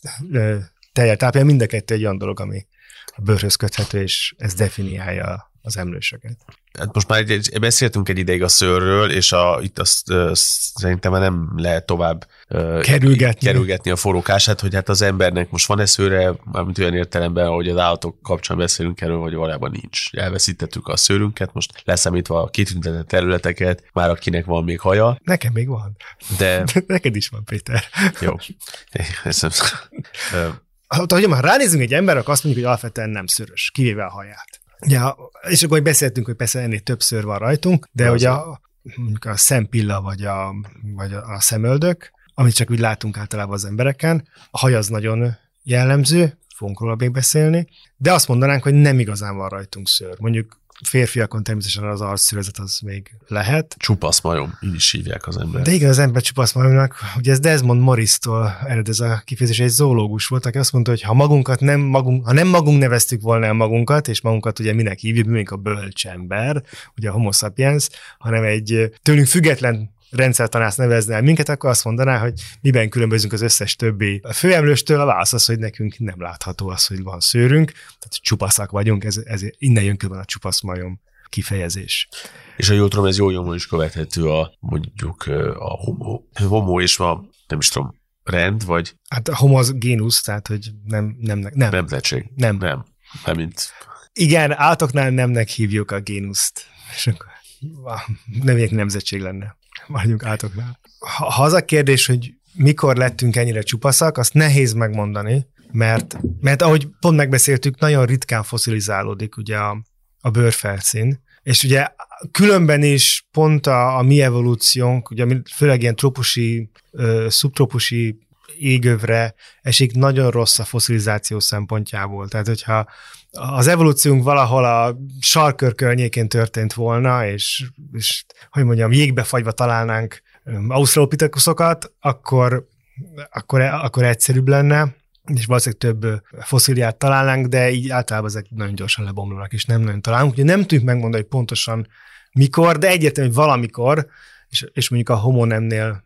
tejjel táplálja, mind a kettő egy olyan dolog, ami a bőrhöz köthető, és ez definiálja az emlősöket. Hát most már egy, egy, beszéltünk egy ideig a szőrről, és a, itt azt uh, szerintem már nem lehet tovább uh, kerülgetni. kerülgetni a forrókását, hogy hát az embernek most van-e szőre, mármint olyan értelemben, hogy az állatok kapcsán beszélünk erről, hogy valójában nincs. Elveszítettük a szőrünket, most leszámítva a kitüntetett területeket, már akinek van még haja. Nekem még van. De... [LAUGHS] Neked is van, Péter. Jó. Köszönöm ha, ha már ránézünk egy ember, akkor azt mondjuk, hogy alapvetően nem szörös, kivéve a haját. Ja, és akkor beszéltünk, hogy persze ennél többször van rajtunk, de hogy a, mondjuk a szempilla vagy a, vagy a szemöldök, amit csak úgy látunk általában az embereken, a haj az nagyon jellemző, fogunk róla még beszélni, de azt mondanánk, hogy nem igazán van rajtunk szőr. Mondjuk férfiakon természetesen az arcszőrzet az még lehet. Csupasz majom, így is hívják az ember. De igen, az ember csupasz majomnak, ugye ez Desmond Morris-tól ered ez a kifejezés, egy zoológus volt, aki azt mondta, hogy ha magunkat nem magunk, ha nem magunk neveztük volna el magunkat, és magunkat ugye minek hívjuk, mi a bölcsember, ugye a homo sapiens, hanem egy tőlünk független rendszertanász nevezne el minket, akkor azt mondaná, hogy miben különbözünk az összes többi a főemlőstől. A válasz az, hogy nekünk nem látható az, hogy van szőrünk, tehát csupaszak vagyunk, ez, ez innen jön külön a csupaszmajom kifejezés. És a jól tudom, ez jó nyomon is követhető a mondjuk a homo, homo és a nem is tudom, rend, vagy? Hát a homo az génusz, tehát hogy nem, nem, nem. Nemzetség. Nem. Nem. Nem, mint... Igen, átoknál nemnek hívjuk a génuszt. És akkor nem nemzetség lenne maradjunk átoknál. Ha, ha az a kérdés, hogy mikor lettünk ennyire csupaszak, azt nehéz megmondani, mert, mert ahogy pont megbeszéltük, nagyon ritkán foszilizálódik ugye a, a bőrfelszín, és ugye különben is pont a, a mi evolúciónk, ugye főleg ilyen tropusi, szubtropusi égövre esik nagyon rossz a foszilizáció szempontjából. Tehát, hogyha az evolúciónk valahol a sarkör környékén történt volna, és, és hogy mondjam, jégbe fagyva találnánk ausztralopitekuszokat, akkor, akkor, akkor egyszerűbb lenne, és valószínűleg több foszíliát találnánk, de így általában ezek nagyon gyorsan lebomlanak, és nem nagyon találunk. Ugye nem tudjuk megmondani, hogy pontosan mikor, de egyértelmű, hogy valamikor, és, és mondjuk a homonemnél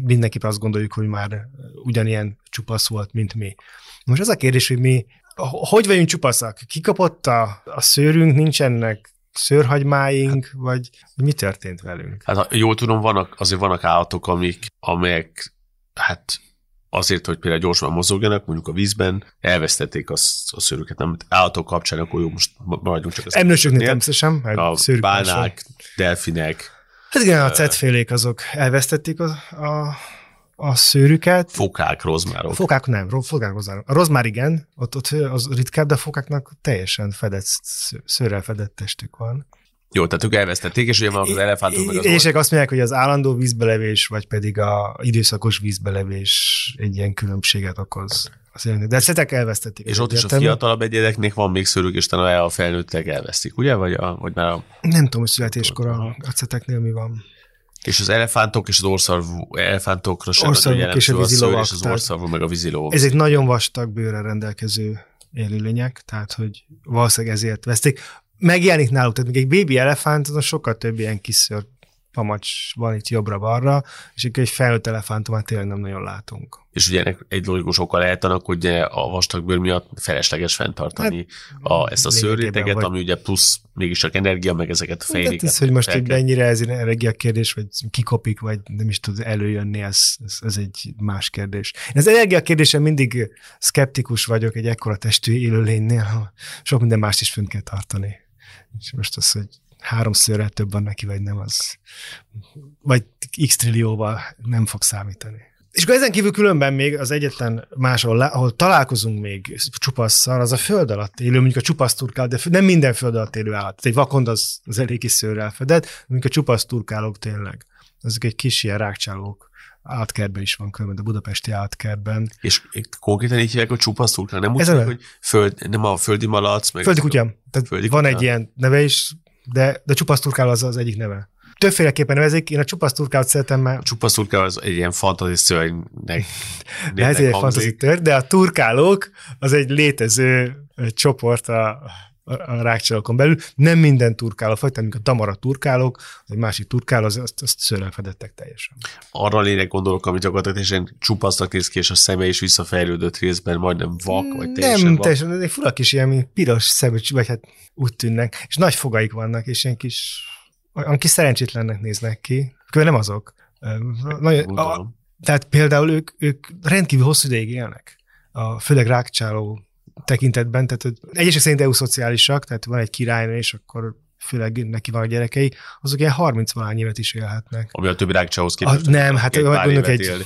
mindenképp azt gondoljuk, hogy már ugyanilyen csupasz volt, mint mi. Most az a kérdés, hogy mi hogy vagyunk csupaszak? Kikapott a, a szőrünk, nincsenek szőrhagymáink, vagy mi történt velünk? Hát jól tudom, vannak, azért vannak állatok, amik, amelyek hát azért, hogy például gyorsan mozogjanak, mondjuk a vízben, elvesztették a, a szőrüket. Nem, állatok kapcsán, akkor jó, most maradjunk csak az Emlősöknél természetesen, a bálnák, delfinek. Hát igen, a cetfélék azok elvesztették a, a a szőrüket. Fokák, rozmárok. Fokák nem, fokák, rozmárok. A rozmár igen, ott, ott az ritkább, de a fokáknak teljesen fedett, szőrrel fedett testük van. Jó, tehát ők elvesztették, és ugye van az elefántok meg az És azt mondják, hogy az állandó vízbelevés, vagy pedig a időszakos vízbelevés egy ilyen különbséget okoz. De szetek elvesztették. És ott is a fiatalabb egyedeknek van még szőrük, és talán a felnőttek elvesztik, ugye? Vagy, a, vagy már a... Nem tudom, hogy születéskor a, a ceteknél mi van. És az elefántok és az orszarvú elefántokra sem orszarvuk és a vízilovak. És az orszarvú meg a vízilovak. Ezek nagyon vastag bőrrel rendelkező élőlények, tehát hogy valószínűleg ezért veszték. Megjelenik náluk, tehát még egy bébi elefánt, az sokkal több ilyen kis szőr pamacs van itt jobbra-balra, és egy felnőtt elefántomát tényleg nem nagyon látunk. És ugye ennek egy logikus oka lehet annak, hogy a vastagbőr miatt felesleges fenntartani hát, a, ezt a szőrréteget, vagy... ami ugye plusz mégiscsak energia, meg ezeket a fejléket. Hát ez, hogy most egy ennyire ez egy kérdés, vagy kikopik, vagy nem is tud előjönni, ez, ez, ez egy más kérdés. Én az energia kérdésen mindig szkeptikus vagyok egy ekkora testű élőlénynél, [LAUGHS] sok minden mást is fönn kell tartani. És most az, hogy háromszörrel több van neki, vagy nem, az vagy x trillióval nem fog számítani. És akkor ezen kívül különben még az egyetlen máshol, ahol találkozunk még csupasszal, az a föld alatt élő, mondjuk a csupasz turkál, de nem minden föld alatt élő állat. Egy vakond az, az elég is szőrrel fedett, mondjuk a csupasz turkálók tényleg. Azok egy kis ilyen rákcsálók átkertben is van különben, a budapesti átkertben. És konkrétan így hívják a csupasz turkál, nem úgy, hogy föld, nem a földi malac, meg... Földi kutyám. Tehát földi van kutyám. egy ilyen neve is, de, de csupasz turkál az az egyik neve. Többféleképpen nevezik, én a csupasz turkálót szeretem, mert... A csupasz turkáló az egy ilyen fantazi szörnynek. [LAUGHS] ez egy fantazi tör, de a turkálók az egy létező csoport a, a rákcsalókon belül. Nem minden turkáló fajta, mint a tamara turkálók, egy másik turkáló, az, azt, azt fedettek teljesen. Arra lényeg gondolok, amit gyakorlatilag teljesen csupasznak néz ki, és a szeme is visszafejlődött részben, majdnem vak, vagy teljesen Nem, vak. teljesen, egy fulak is ilyen piros szemű, vagy hát úgy tűnnek, és nagy fogaik vannak, és ilyen kis, olyan kis szerencsétlennek néznek ki. Kövő nem azok. Nagyon, a, tehát például ők, ők rendkívül hosszú ideig élnek. A, főleg rákcsáló tekintetben, tehát egyesek szerint euszociálisak, tehát van egy királynő, és akkor főleg neki van a gyerekei, azok ilyen 30 valány évet is élhetnek. Ami a többi rákcsához képest. A, nem, hát egy pár évet egy, él,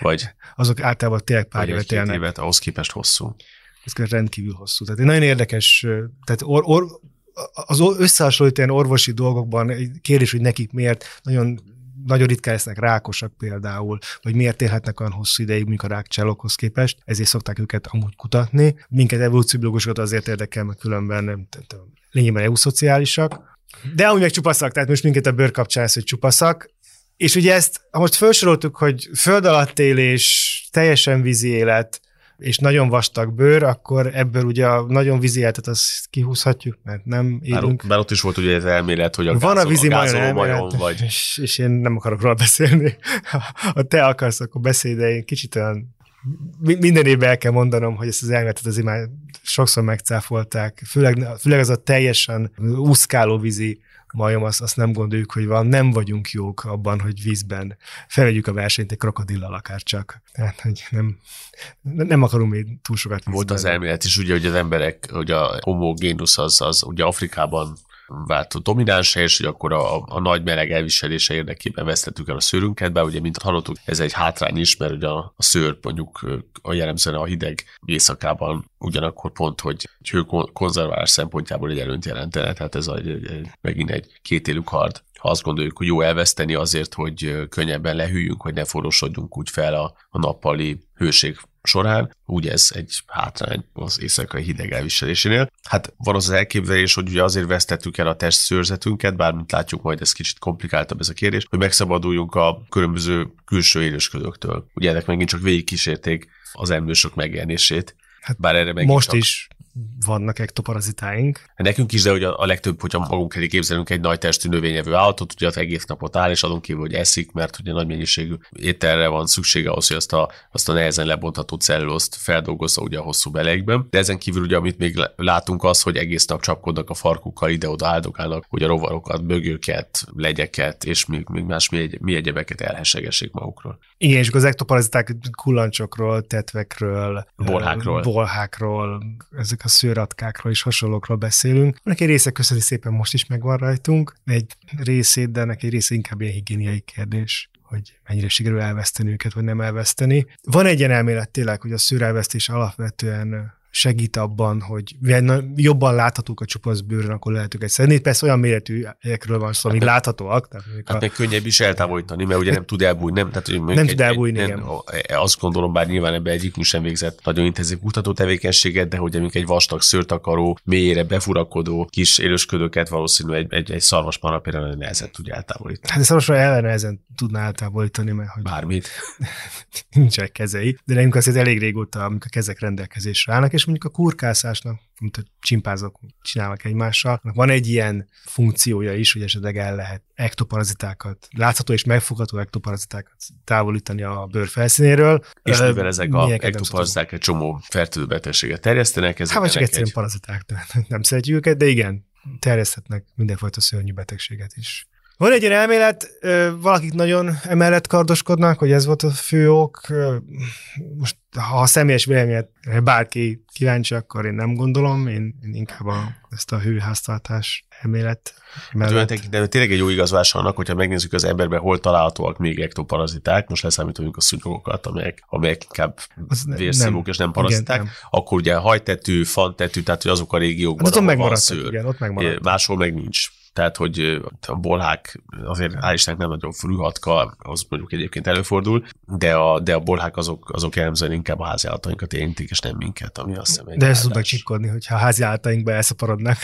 vagy azok általában tényleg pár évet élnek. évet, ahhoz képest hosszú. Ez rendkívül hosszú. Tehát egy nagyon érdekes, tehát or, or, az összehasonlító ilyen orvosi dolgokban kérdés, hogy nekik miért nagyon nagyon ritkán lesznek rákosak például, vagy miért élhetnek olyan hosszú ideig, mondjuk a rákcsálókhoz képest, ezért szokták őket amúgy kutatni. Minket evolúcióbiológusokat azért érdekel, mert különben nem, lényegében euszociálisak. De amúgy meg csupaszak, tehát most minket a bőr kapcsán hogy csupaszak. És ugye ezt, ha most felsoroltuk, hogy föld alatt élés, teljesen vízi élet, és nagyon vastag bőr, akkor ebből ugye a nagyon vízi életet azt kihúzhatjuk, mert nem élünk. Bár, bár ott is volt ugye az elmélet, hogy a Van gázol, a vízi a majom, majom vagy. És, és, én nem akarok róla beszélni. Ha te akarsz, akkor beszélj, de én kicsit olyan minden évben el kell mondanom, hogy ezt az elméletet azért már sokszor megcáfolták, főleg, főleg az a teljesen úszkáló vízi majom, azt, azt nem gondoljuk, hogy van, nem vagyunk jók abban, hogy vízben felvegyük a versenyt egy krokodillal akár csak. Tehát, hogy nem, nem akarunk még túl sokat vízben. Volt az elmélet is, ugye, hogy az emberek, hogy a homogénusz az, az ugye Afrikában vált domináns és hogy akkor a, a nagy meleg elviselése érdekében vesztettük el a szőrünket, bár ugye, mint hallottuk, ez egy hátrány is, mert ugye a, a szőr mondjuk a jellemzően a hideg éjszakában ugyanakkor pont, hogy hőkonzerválás szempontjából egy előnyt jelentene, tehát ez a, egy, megint egy kétélű kard. Ha azt gondoljuk, hogy jó elveszteni azért, hogy könnyebben lehűljünk, hogy ne forrósodjunk úgy fel a, a nappali hőség során, úgy ez egy hátrány az éjszakai hideg elviselésénél. Hát van az, elképzelés, hogy ugye azért vesztettük el a test szőrzetünket, bár mint látjuk majd ez kicsit komplikáltabb ez a kérdés, hogy megszabaduljunk a különböző külső élősködöktől. Ugye ennek megint csak végigkísérték az emlősök megjelenését. Hát bár erre most csak... is vannak ektoparazitáink. Nekünk is, de hogy a, legtöbb, hogyha magunk elé képzelünk egy nagy testű növényevő állatot, ugye az egész napot áll, és adunk kívül, hogy eszik, mert ugye nagy mennyiségű ételre van szüksége ahhoz, hogy azt a, azt a nehezen lebontható cellulózt feldolgozza ugye a hosszú belegben. De ezen kívül ugye, amit még látunk az, hogy egész nap csapkodnak a farkukkal, ide-oda áldogálnak, hogy a rovarokat, bögőket, legyeket, és még, még más mi, egy, mi egyebeket elhessegessék magukról. Igen, és az ektoparaziták kullancsokról, tetvekről, bolhákról, bolhákról ezek a szőratkákról és hasonlókról beszélünk. Neki egy része köszöni szépen most is megvan rajtunk, egy részét, de neki egy része inkább ilyen higiéniai kérdés hogy mennyire sikerül elveszteni őket, vagy nem elveszteni. Van egy ilyen elmélet tényleg, hogy a szőrelvesztés alapvetően segít abban, hogy jobban láthatók a csupasz bőrön, akkor lehet őket szedni. Persze olyan méretűekről van szó, amik hát, láthatóak. Tehát hát a... meg könnyebb is eltávolítani, mert ugye nem tud elbújni. Nem, tehát, nem tud elbújni, egy, nem, Azt gondolom, bár nyilván ebbe egyikünk sem végzett nagyon intenzív kutató tevékenységet, de hogy egy vastag szőrtakaró, mélyére befurakodó kis élősködőket valószínű egy, egy, egy szarvasmarha például nagyon nehezen tudja eltávolítani. Hát szarvasmarha ellen nehezen tudná eltávolítani, mert hogy Bármit. [LAUGHS] nincsenek kezei, de nekünk azért elég régóta, amikor a kezek rendelkezésre állnak, és mondjuk a kurkászásnak, mint a csimpázok csinálnak egymással, van egy ilyen funkciója is, hogy esetleg el lehet ektoparazitákat, látható és megfogható ektoparazitákat távolítani a bőr felszínéről. És mivel ezek a ektoparaziták egy csomó fertőző betegséget terjesztenek, ezek Hát vagy csak egyszerűen egy... paraziták, [LAUGHS] nem szeretjük őket, de igen, terjeszthetnek mindenfajta szörnyű betegséget is. Van egy ilyen elmélet, valakik nagyon emellett kardoskodnak, hogy ez volt a fő ok. Most, ha a személyes véleményet bárki kíváncsi, akkor én nem gondolom, én, én inkább a, ezt a hőháztartás elmélet mellett. De tényleg egy jó igazolás annak, hogyha megnézzük az emberben, hol találhatóak még ektoparaziták, most leszámítunk a szúnyogokat, amelyek, amelyek inkább vérszívók és nem paraziták, igen, nem. akkor ugye hajtetű, fantetű, tehát hogy azok a régiókban, hát ahol van szőr. Igen, ott máshol meg nincs. Tehát, hogy a bolhák azért hál' Istennek nem nagyon frühatka, az mondjuk egyébként előfordul, de a, de a bolhák azok, azok jellemzően inkább a háziállatainkat érintik, és nem minket, ami azt hiszem De ezt tudnak csikkodni, hogyha a háziállatainkba elszaporodnak.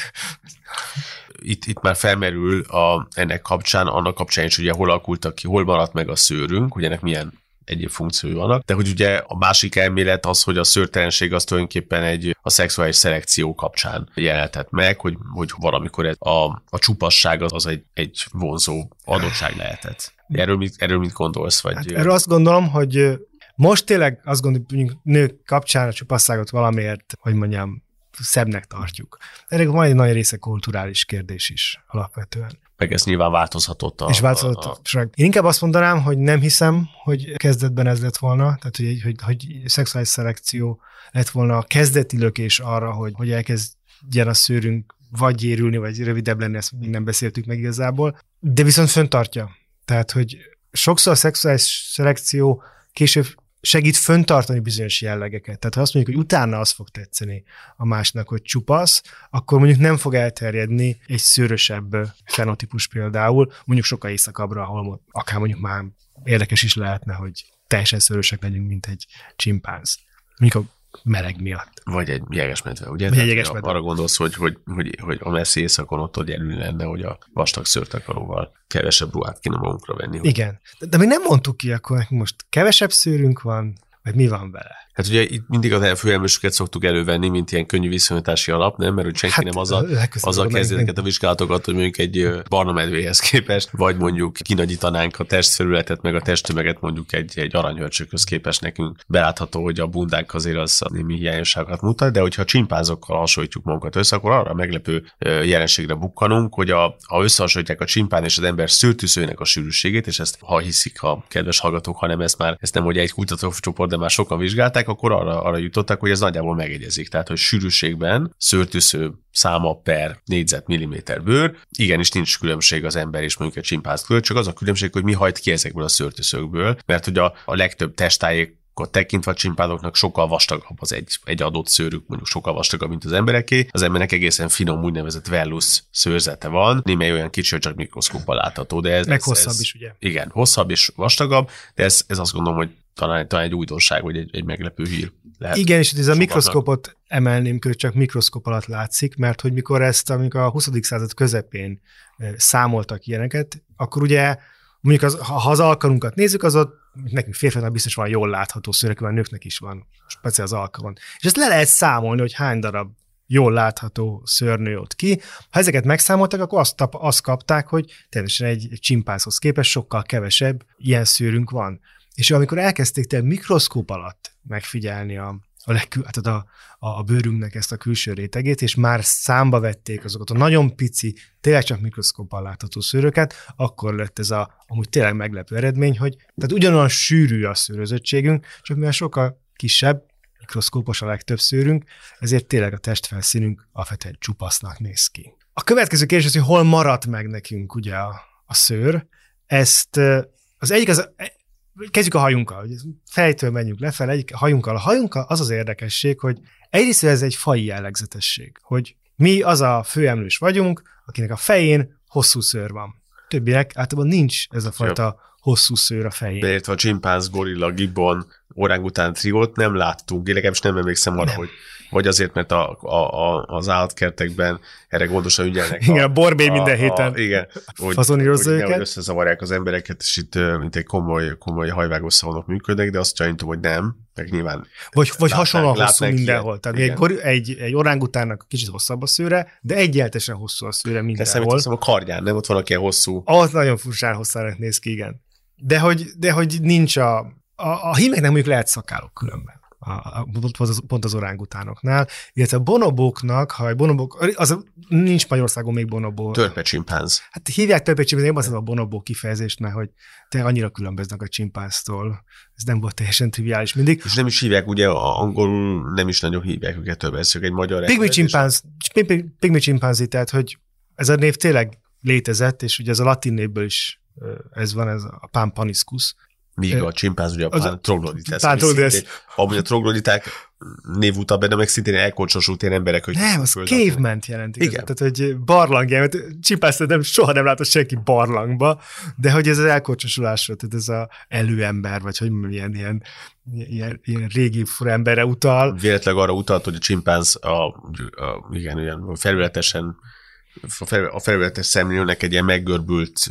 Itt, itt már felmerül a, ennek kapcsán, annak kapcsán is, ugye hol alakultak ki, hol maradt meg a szőrünk, hogy ennek milyen egyéb funkciói vannak. De hogy ugye a másik elmélet az, hogy a szőrtelenség az tulajdonképpen egy a szexuális szelekció kapcsán jelenhetett meg, hogy, hogy valamikor ez a, a csupasság az, az egy, egy vonzó adottság lehetett. Erről mit, erről mit gondolsz? Vagy... Hát erről azt gondolom, hogy most tényleg azt gondolom, hogy nők kapcsán a csupasságot valamiért, hogy mondjam, szebbnek tartjuk. Van egy nagy része kulturális kérdés is alapvetően meg ez nyilván változhatott. A, és változhatott. A, a... Én inkább azt mondanám, hogy nem hiszem, hogy kezdetben ez lett volna, tehát hogy, hogy, hogy szexuális szelekció lett volna a kezdeti lökés arra, hogy, hogy elkezdjen a szőrünk vagy gyérülni, vagy rövidebb lenni, ezt még nem beszéltük meg igazából, de viszont föntartja. Tehát, hogy sokszor a szexuális szelekció később segít föntartani bizonyos jellegeket. Tehát ha azt mondjuk, hogy utána az fog tetszeni a másnak, hogy csupasz, akkor mondjuk nem fog elterjedni egy szőrösebb fenotípus például, mondjuk sokkal éjszakabbra, ahol akár mondjuk már érdekes is lehetne, hogy teljesen szőrösek legyünk, mint egy csimpánz. Mondjuk a meleg miatt. Vagy egy jegesmedve, ugye? Vagy egy jegesmedve. Arra gondolsz, hogy, hogy, hogy, hogy a messzi éjszakon ott hogy előny lenne, hogy a vastag szőrtakaróval kevesebb ruhát kéne magunkra venni. Hogy... Igen. De, de még nem mondtuk ki, akkor most kevesebb szőrünk van, vagy mi van vele? Hát ugye itt mindig a főelmősöket szoktuk elővenni, mint ilyen könnyű viszonyítási alap, nem? Mert hogy senki hát, nem azzal, azzal kezdi ezeket a vizsgálatokat, hogy mondjuk egy barna medvéhez képest, vagy mondjuk kinagyítanánk a testfelületet, meg a testtömeget mondjuk egy, egy aranyhörcsökhöz képest nekünk belátható, hogy a bundánk azért az némi hiányosságokat mutat, de hogyha csimpánzokkal hasonlítjuk magunkat össze, akkor arra meglepő jelenségre bukkanunk, hogy a, ha összehasonlítják a csimpán és az ember szőtűzőnek a sűrűségét, és ezt ha hiszik a kedves hallgatók, hanem ezt már, ezt nem hogy egy kutatócsoport, de már sokan vizsgálták, vizsgálták, akkor arra, arra jutottak, hogy ez nagyjából megegyezik. Tehát, hogy sűrűségben szőrtűsző száma per négyzetmilliméter bőr, igenis nincs különbség az ember és mondjuk a csimpánz között, csak az a különbség, hogy mi hajt ki ezekből a szőrtűszökből, mert hogy a, a legtöbb testájék tekintve a csimpánoknak sokkal vastagabb az egy, egy adott szőrük, mondjuk sokkal vastagabb, mint az embereké. Az embernek egészen finom úgynevezett vellus szőrzete van, némely olyan kicsi, hogy csak mikroszkóppal látható. De ez, Meg ez, hosszabb ez, is, ugye? Igen, hosszabb és vastagabb, de ez, ez azt gondolom, hogy talán, talán egy újdonság, vagy egy, egy meglepő hír lehet. Igen, és ez a mikroszkópot emelném hogy csak mikroszkóp alatt látszik, mert hogy mikor ezt, amikor a 20. század közepén számoltak ilyeneket, akkor ugye mondjuk az, ha az alkalunkat nézzük, az ott nekünk férfiaknak biztos van jól látható szőrök, van nőknek is van, speciál az alkalon. És ezt le lehet számolni, hogy hány darab jól látható szörnő ott ki. Ha ezeket megszámoltak, akkor azt, azt kapták, hogy természetesen egy, egy csimpánzhoz képest sokkal kevesebb ilyen szőrünk van. És amikor elkezdték te mikroszkóp alatt megfigyelni a, a, legkül, hát a, a, a bőrünknek ezt a külső rétegét, és már számba vették azokat a nagyon pici, tényleg csak mikroszkóppal látható szőröket, akkor lett ez a amúgy tényleg meglepő eredmény, hogy tehát ugyanolyan sűrű a szőrözöttségünk, csak mivel sokkal kisebb, mikroszkópos a legtöbb szőrünk, ezért tényleg a testfelszínünk alapvetően csupasznak néz ki. A következő kérdés az, hogy hol maradt meg nekünk ugye a, a szőr. Ezt az egyik az kezdjük a hajunkkal, hogy fejtől menjünk lefelé, egyik hajunkkal. A hajunkkal az az érdekesség, hogy egyrészt ez egy fai jellegzetesség, hogy mi az a főemlős vagyunk, akinek a fején hosszú szőr van. Többiek általában nincs ez a fajta hosszú szőr a fején. Beértve a csimpánz, gorilla, gibbon, orángután triót nem láttunk, én legalábbis nem emlékszem arra, nem. hogy vagy azért, mert a, a, a, az állatkertekben erre gondosan ügyelnek. [LAUGHS] Igen, a, borbé minden a, héten. A, igen, hogy, hogy, őket. összezavarják az embereket, és itt mint egy komoly, komoly hajvágó szalonok működnek, de azt gyanítom, hogy nem, meg nyilván Vagy, vagy hasonlóan hosszú mindenhol. Tehát egy, egy, egy orángutánnak kicsit hosszabb a szőre, de egyáltalán hosszú a szőre mindenhol. De a kardján, nem ott van, aki hosszú. Az nagyon furcsán hosszának néz ki, igen. De hogy, de hogy nincs a, a, a hímeknek mondjuk lehet szakálok különben a, a, pont, az, pont az orángutánoknál, illetve a bonobóknak, ha egy bonobók, az nincs Magyarországon még bonobó. Törpecsimpánz. Hát hívják törpecsimpánz, én azt a bonobó kifejezést, mert hogy te annyira különböznek a csimpánztól. Ez nem volt teljesen triviális mindig. És nem is hívják, ugye angolul nem is nagyon hívják őket több, ez egy magyar Pigmi csimpánz, pigmi csimpánzi, tehát hogy ez a név tényleg létezett, és ugye ez a latin névből is ez van, ez a Pampaniscus, Míg a csimpánz ugye a pán troglodites. Amúgy a trogloditák névúta benne meg szintén elkocsosult ilyen emberek, hogy... Nem, az caveman jelent. Igen. Tehát, hogy barlang, mert csimpánz nem, soha nem látott senki barlangba, de hogy ez az elkocsosulásra, tehát ez az előember, vagy hogy milyen ilyen, ilyen, ilyen régi furemberre utal. Véletleg arra utalt, hogy a csimpánz a, a, igen, olyan felületesen a felületes szemlélőnek egy ilyen meggörbült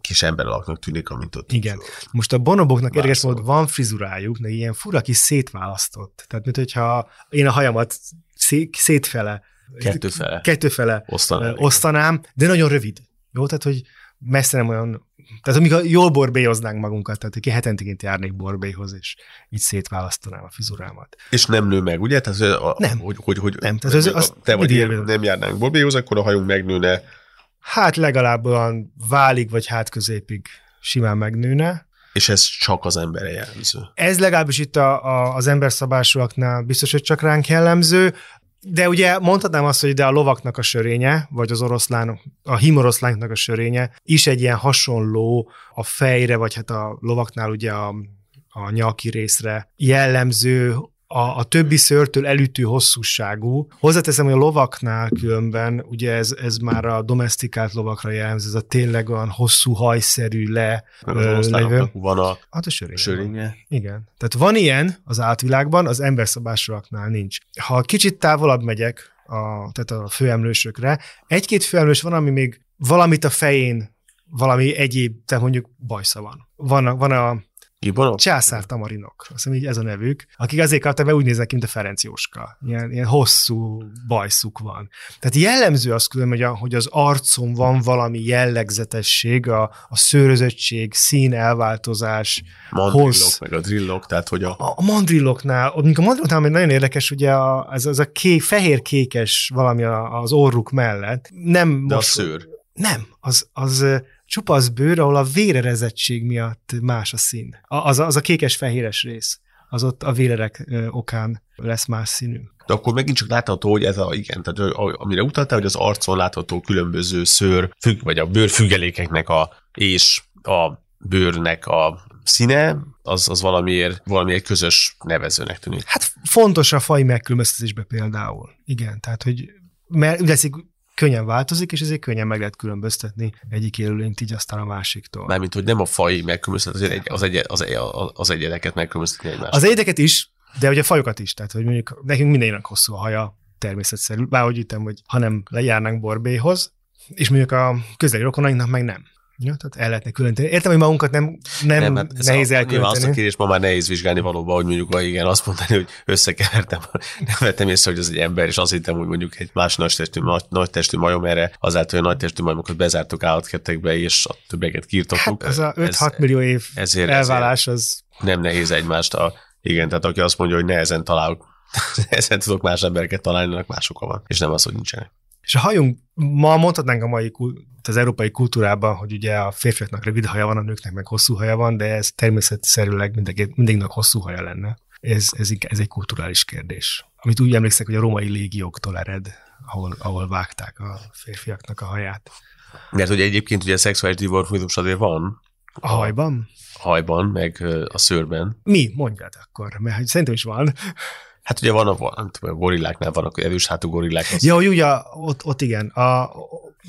kis ember alaknak tűnik, amit ott. Igen. Most a bonoboknak érdekes volt, van frizurájuk, de ilyen fura kis szétválasztott. Tehát, mint hogyha én a hajamat szétfele, kettőfele, kettőfele osztanám, osztanám de nagyon rövid. Jó, tehát, hogy messze nem olyan tehát amikor jól borbéhoznánk magunkat, tehát ki hetenként járnék borbéhoz, és így szétválasztanám a fizurámat. És nem nő meg, ugye? Tehát, a, nem. Hogy, hogy, hogy nem. Tehát az, az te vagy én nem járnánk borbéhoz, akkor a hajunk megnőne. Hát legalább olyan válig, vagy hát középig simán megnőne. És ez csak az emberre jellemző. Ez legalábbis itt a, a, az emberszabásúaknál biztos, hogy csak ránk jellemző. De ugye mondhatnám azt, hogy de a lovaknak a sörénye, vagy az oroszlánok, a himoroszlánknak a sörénye is egy ilyen hasonló a fejre, vagy hát a lovaknál ugye a, a nyaki részre jellemző a, a többi szőrtől elütő hosszúságú. Hozzáteszem, hogy a lovaknál különben, ugye ez, ez már a domestikált lovakra jellemző, ez a tényleg olyan hosszú hajszerű le levő. Van a, hát a sörénye. sörénye. Igen. Tehát van ilyen az átvilágban, az emberszabásúaknál nincs. Ha kicsit távolabb megyek, a, tehát a főemlősökre, egy-két főemlős van, ami még valamit a fején, valami egyéb, tehát mondjuk bajsza van. Van a, van a Giborok? Császár tamarinok, azt hiszem így ez a nevük, akik azért kaptak be úgy néznek ki, mint a Ferenc Jóska. Ilyen, ilyen hosszú bajszuk van. Tehát jellemző az külön, hogy, a, hogy az arcon van valami jellegzetesség, a, a szőrözöttség, szín elváltozás. Mandrillok, hossz. meg a drillok, tehát hogy a... A, a mandrilloknál, mondjuk a mandrilloknál nagyon érdekes, ugye a, ez, ez a kék, fehér-kékes valami az orruk mellett. Nem De most, a szőr. Nem, az, az csupasz bőr, ahol a vérerezettség miatt más a szín. Az, az a kékes-fehéres rész, az ott a vérerek okán lesz más színű. De akkor megint csak látható, hogy ez a, igen, tehát amire utaltál, hogy az arcon látható különböző szőr, függ, vagy a bőrfüggelékeknek a, és a bőrnek a színe, az, az valamiért, valamiért közös nevezőnek tűnik. Hát fontos a faj megkülönböztetésbe például. Igen, tehát hogy mert leszik könnyen változik, és ezért könnyen meg lehet különböztetni egyik élőlényt így aztán a másiktól. Mármint, hogy nem a faj megkülönböztetni, az, egy, az, egy, az, egy, az egyedeket megkülönböztetni egymást. Az egyedeket is, de ugye a fajokat is, tehát hogy mondjuk nekünk mindenkinek hosszú a haja, természetszerű, bárhogy ütem, hogy ha nem lejárnánk borbéhoz, és mondjuk a közeli rokonainknak meg nem. Ja, tehát el lehetne különíteni. Értem, hogy magunkat nem, nem, nem hát nehéz a, elkülöníteni. Azt a kérdés ma már nehéz vizsgálni valóban, hogy mondjuk, hogy igen, azt mondani, hogy összekevertem. [LAUGHS] Nem vettem észre, hogy az egy ember, és azt hittem, hogy mondjuk egy más nagy testű, nagy, nagy testű majom erre, azáltal, hogy a nagy testű majomokat bezártuk állatkertekbe, és a többeket kiirtottuk. Hát ez a 5-6 millió év ezért, elvállás az... Nem nehéz egymást. A, igen, tehát aki azt mondja, hogy nehezen találok, [LAUGHS] nehezen tudok más embereket találni, annak mások van, és nem az, hogy nincsenek. És a hajunk, ma mondhatnánk a mai, az európai kultúrában, hogy ugye a férfiaknak rövid haja van, a nőknek meg hosszú haja van, de ez természetszerűleg mindig, mindegynek hosszú haja lenne. Ez, ez, ez egy kulturális kérdés. Amit úgy emlékszek, hogy a római légióktól ered, ahol, ahol vágták a férfiaknak a haját. Mert hogy egyébként ugye a szexuális dimorfizmus azért van. A hajban? A hajban, meg a szőrben. Mi? Mondjad akkor, mert szerintem is van. Hát ugye van a, van, a gorilláknál vannak erős hátú gorillák. Ja, hogy ugye ott, ott igen, a,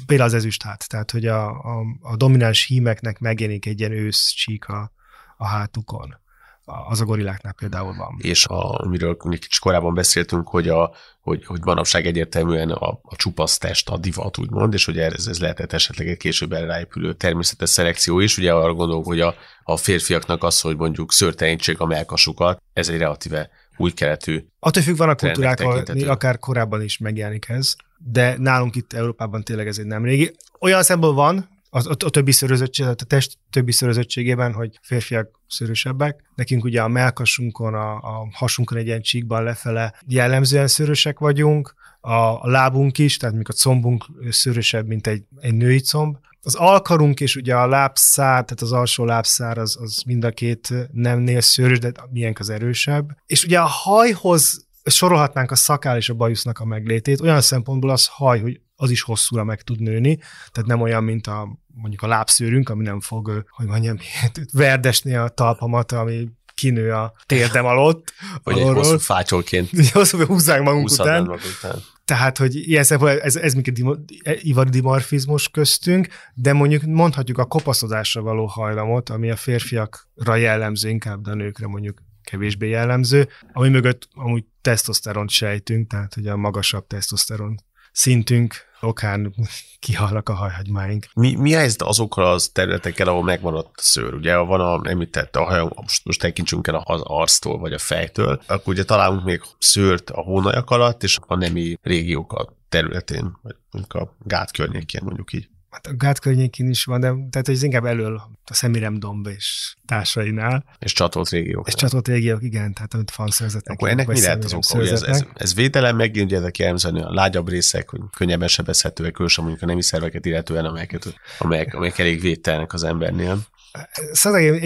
például az ezüst hát, tehát hogy a, a, a domináns hímeknek megjelenik egy ilyen ősz csík a, a hátukon. az a gorilláknál például van. És a, amiről kicsit korábban beszéltünk, hogy, a, hogy, hogy manapság egyértelműen a, a csupasz test a divat, úgymond, és hogy ez, ez lehetett esetleg egy később ráépülő természetes szelekció is. Ugye arra gondolok, hogy a, a férfiaknak az, hogy mondjuk szőrtelenítség a melkasukat, ez egy relatíve új keletű. Attól függ, van a kultúrák, akár korábban is megjelenik ez, de nálunk itt Európában tényleg ez egy nem régi. Olyan szemben van, a, a, a többi szörözöttség, a test többi szörözöttségében, hogy férfiak szörösebbek. Nekünk ugye a melkasunkon, a, a hasunkon egy ilyen csíkban lefele jellemzően szörösek vagyunk, a, a lábunk is, tehát mikor a combunk szörösebb, mint egy, egy női comb. Az alkarunk és ugye a lábszár, tehát az alsó lábszár az, az mind a két nemnél szőrös, de milyen az erősebb. És ugye a hajhoz sorolhatnánk a szakál és a bajusznak a meglétét. Olyan szempontból az haj, hogy az is hosszúra meg tud nőni, tehát nem olyan, mint a mondjuk a lábszőrünk, ami nem fog, hogy mondjam, [LAUGHS] verdesni a talpamat, ami kinő a térdem alatt. [LAUGHS] Vagy egy hosszú fácsolként. Hosszú, húzzák magunk után. magunk után. Tehát, hogy ilyen szempontból ez, ez minket ivari dimorfizmus köztünk, de mondjuk mondhatjuk a kopaszodásra való hajlamot, ami a férfiakra jellemző, inkább, de a nőkre mondjuk kevésbé jellemző, ami mögött amúgy tesztoszteront sejtünk, tehát hogy a magasabb tesztoszteron szintünk okán [LAUGHS] kihalnak a hajhagymáink. Mi, mi a helyzet azokkal az területekkel, ahol megmaradt a szőr? Ugye van a, említett a hajam, most, most tekintsünk el az arctól vagy a fejtől, akkor ugye találunk még szőrt a hónajak alatt, és a nemi régiók területén, vagy a gát környékén mondjuk így. Hát a gát környékén is van, de tehát hogy ez inkább elől a Szemirem domb és társainál. És csatolt régiók. És csatolt régiók, igen, tehát amit fanszerzetek. Akkor ennek mi lehet az oka? Ez, ez, ez, védelem, megint ugye ezek jellemzően a lágyabb részek, hogy könnyebben sebezhetőek, különösen mondjuk a nemi szerveket illetően, amelyeket, amelyek, amelyek elég védtelnek az embernél. Szóval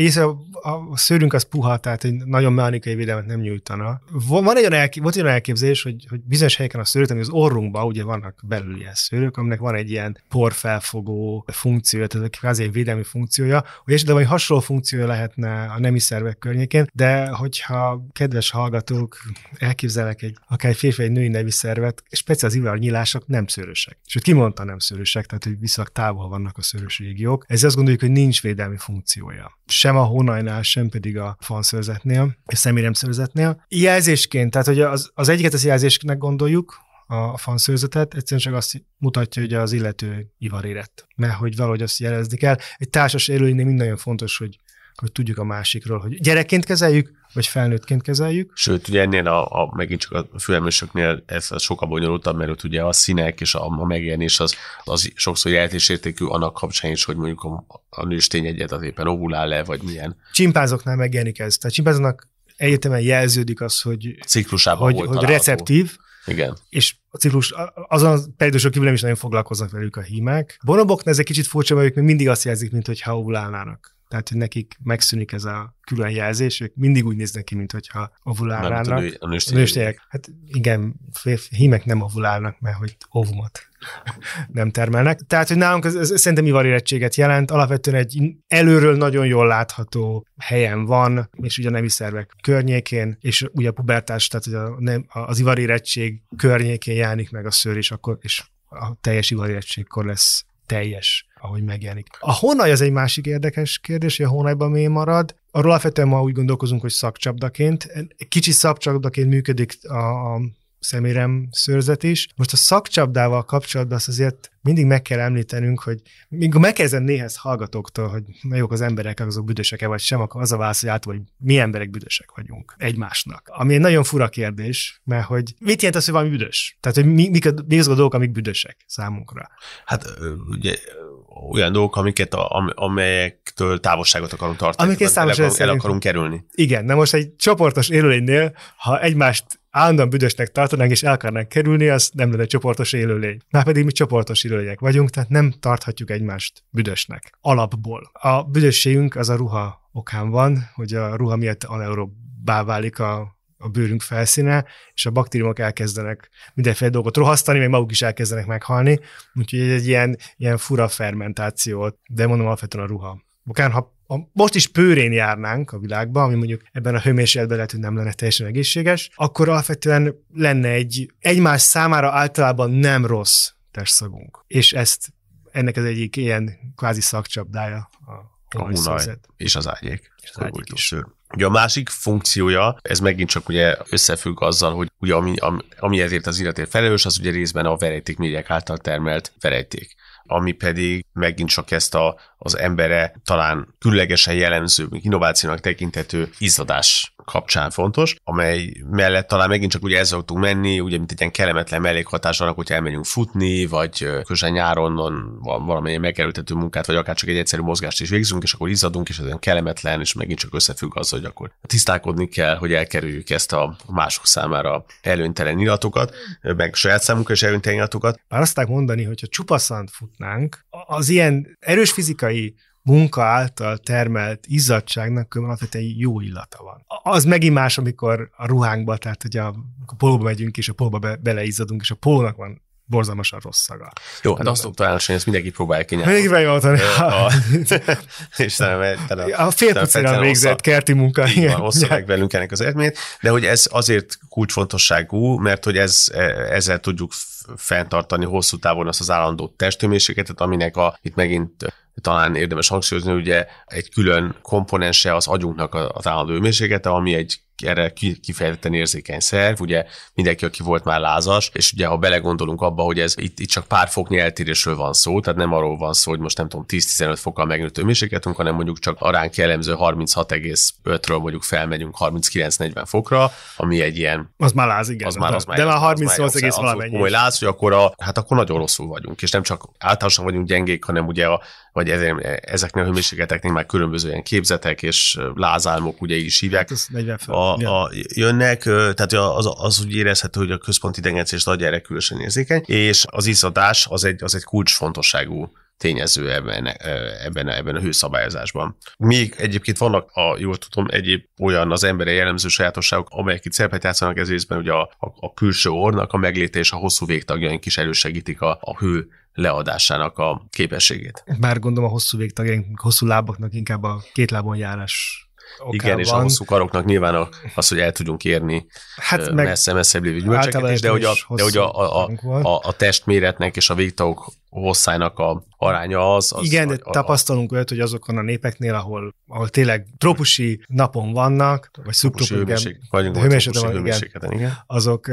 a, a szőrünk az puha, tehát egy nagyon mechanikai védelmet nem nyújtana. Van egy olyan, elkép, volt egy olyan elképzelés, hogy, hogy bizonyos helyeken a szőrök, ami az orrunkban ugye vannak belül ilyen szőrök, aminek van egy ilyen porfelfogó funkciója, tehát kvázi egy védelmi funkciója, hogy esetleg valami hasonló funkciója lehetne a nemi szervek környékén, de hogyha kedves hallgatók elképzelek egy akár egy férfi, egy női nemi szervet, speciál az nyílások nem szőrösek. Sőt, kimondta nem szőrösek, tehát hogy viszonylag távol vannak a szőrös régiók. Ez azt gondoljuk, hogy nincs védelmi funkció funkciója. Sem a hónajnál, sem pedig a fanszörzetnél, a szeméremszörzetnél. Jelzésként, tehát hogy az, az egyiket az jelzésnek gondoljuk, a fanszőrzetet, egyszerűen csak azt mutatja, hogy az illető ivarérett, mert hogy valahogy azt jelezni kell. Egy társas élőlénynél mind nagyon fontos, hogy hogy tudjuk a másikról, hogy gyerekként kezeljük, vagy felnőttként kezeljük. Sőt, ugye ennél a, a megint csak a főemlősöknél ez sokkal bonyolultabb, mert ott ugye a színek és a, a megjelenés az, az sokszor jelentésértékű annak kapcsán is, hogy mondjuk a, a nőstény egyet az éppen ovulál-e, vagy milyen. Csimpázoknál megjelenik ez. Tehát csimpázoknak egyetemen jelződik az, hogy, Ciklusában hogy, hogy receptív, igen. És a ciklus, azon a periódusok kívül nem is nagyon foglalkoznak velük a hímek. Bonoboknál ez egy kicsit furcsa, mert ők még mindig azt jelzik, mint hogy ovulálnának tehát hogy nekik megszűnik ez a külön jelzés, ők mindig úgy néznek ki, mint hogyha ovulálnának. A, nő, a nőstények. Hát igen, hímek nem ovulálnak, mert hogy ovumot [LAUGHS] nem termelnek. Tehát, hogy nálunk ez, ez szerintem ivarérettséget jelent, alapvetően egy előről nagyon jól látható helyen van, és ugye a nemi szervek környékén, és ugye a pubertás, tehát hogy a, nem, az ivarérettség környékén jelenik meg a szőr, és akkor és a teljes ivarérettségkor lesz teljes, ahogy megjelenik. A honaj az egy másik érdekes kérdés, hogy a honajban mi marad. Arról alapvetően ma úgy gondolkozunk, hogy szakcsapdaként. Kicsi szakcsapdaként működik a, a szemérem szőrzet is. Most a szakcsapdával kapcsolatban azt azért mindig meg kell említenünk, hogy még megkezdem néhez hallgatóktól, hogy na jók az emberek, azok büdösek-e vagy sem, akkor az a válasz, hogy általában, hogy mi emberek büdösek vagyunk egymásnak. Ami egy nagyon fura kérdés, mert hogy mit jelent az, hogy valami büdös? Tehát, hogy mi, mik, a, mi azok a dolgok, amik büdösek számunkra? Hát ugye olyan dolgok, amiket a, amelyektől távolságot akarunk tartani. Amiket el, el, el akarunk kerülni. Igen, na most egy csoportos élőlénynél, ha egymást állandóan büdösnek tartanánk és el akarnánk kerülni, az nem lenne csoportos élőlény. Már pedig mi csoportos élőlények vagyunk, tehát nem tarthatjuk egymást büdösnek. Alapból. A büdösségünk az a ruha okán van, hogy a ruha miatt anaerobbá válik a, a bőrünk felszíne, és a baktériumok elkezdenek mindenféle dolgot rohasztani, meg maguk is elkezdenek meghalni, úgyhogy egy ilyen, ilyen fura fermentációt, de mondom alapvetően a ruha. Okán, ha ha most is pőrén járnánk a világban, ami mondjuk ebben a hőmérsékletben lehet, hogy nem lenne teljesen egészséges, akkor alapvetően lenne egy egymás számára általában nem rossz testszagunk. És ezt ennek az egyik ilyen kvázi szakcsapdája a, a hunaj és az ágyék. És az ágyék is. Ugye a másik funkciója, ez megint csak ugye összefügg azzal, hogy ugye ami, ami, ami ezért az illetért felelős, az ugye részben a verejtékmények által termelt verejték ami pedig megint csak ezt a, az embere talán különlegesen jellemző, innovációnak tekintető izzadás kapcsán fontos, amely mellett talán megint csak ugye ezzel szoktunk menni, ugye mint egy ilyen kellemetlen mellékhatás annak, hogy elmegyünk futni, vagy közben nyáron van valamilyen megerőltető munkát, vagy akár csak egy egyszerű mozgást is végzünk, és akkor izzadunk, és ez olyan kellemetlen, és megint csak összefügg azzal, hogy akkor tisztálkodni kell, hogy elkerüljük ezt a mások számára előnytelen illatokat, meg saját számunkra is előnytelen illatokat. Már azt mondani, hogy ha csupaszant futnánk, az ilyen erős fizikai munka által termelt izzadságnak alapvetően jó illata van. Az megint más, amikor a ruhánkba, tehát hogy a, a polóba megyünk, és a polóba be, beleizzadunk, és a polónak van borzalmasan rossz szaga. Jó, de azt tudtam hogy ezt mindenki próbálja ki Mindenki próbálja [LAUGHS] [LAUGHS] És talán, a félpucéran végzett kerti munka. Igen, hozta meg velünk ennek az eredményt, de hogy ez azért kulcsfontosságú, mert hogy ez, e, ezzel tudjuk fenntartani hosszú távon azt az állandó testhőmérsékletet, aminek a, itt megint talán érdemes hangsúlyozni, ugye egy külön komponense az agyunknak az állandó hőmérséklete, ami egy erre kifejezetten érzékeny szerv, ugye mindenki, aki volt már lázas, és ugye ha belegondolunk abba, hogy ez itt, itt csak pár foknyi eltérésről van szó, tehát nem arról van szó, hogy most nem tudom, 10-15 fokkal megnőtt hőmérsékletünk, hanem mondjuk csak aránk jellemző 36,5-ről mondjuk felmegyünk 39-40 fokra, ami egy ilyen... Az már láz, igen. Az már, az már, de már 38 egész valamennyi. Komoly láz, hogy akkor, a, hát akkor nagyon rosszul vagyunk, és nem csak általánosan vagyunk gyengék, hanem ugye a, vagy ezeknél a hőmérsékleteknél már különböző ilyen képzetek és lázálmok ugye is hívják. Hát 40 a, a, jönnek, tehát az, az úgy érezhető, hogy a központi idegenezés adja erre különösen érzékeny, és az izzadás az egy, az egy kulcsfontosságú tényező ebben, ebben, ebben a hőszabályozásban. Még egyébként vannak, a, jól tudom, egyéb olyan az embere jellemző sajátosságok, amelyek itt szerepet játszanak ez részben, ugye a, a, a külső ornak a megléte és a hosszú végtagjaink is elősegítik a, a hő leadásának a képességét. Bár gondolom a hosszú végtagjaink, hosszú lábaknak inkább a két lábon járás okában. Igen, és a hosszú karoknak nyilván az, hogy el tudjunk érni hát messze, messzebb lévő gyümölcseket de hogy, a, de hogy a, a, a, a testméretnek és a végtagok hosszának a aránya az. az Igen, de a, tapasztalunk olyat, hogy azokon a népeknél, ahol, ahol tényleg tropusi napon vannak, vagy szubtropusi hőmérsékleten, igen, azok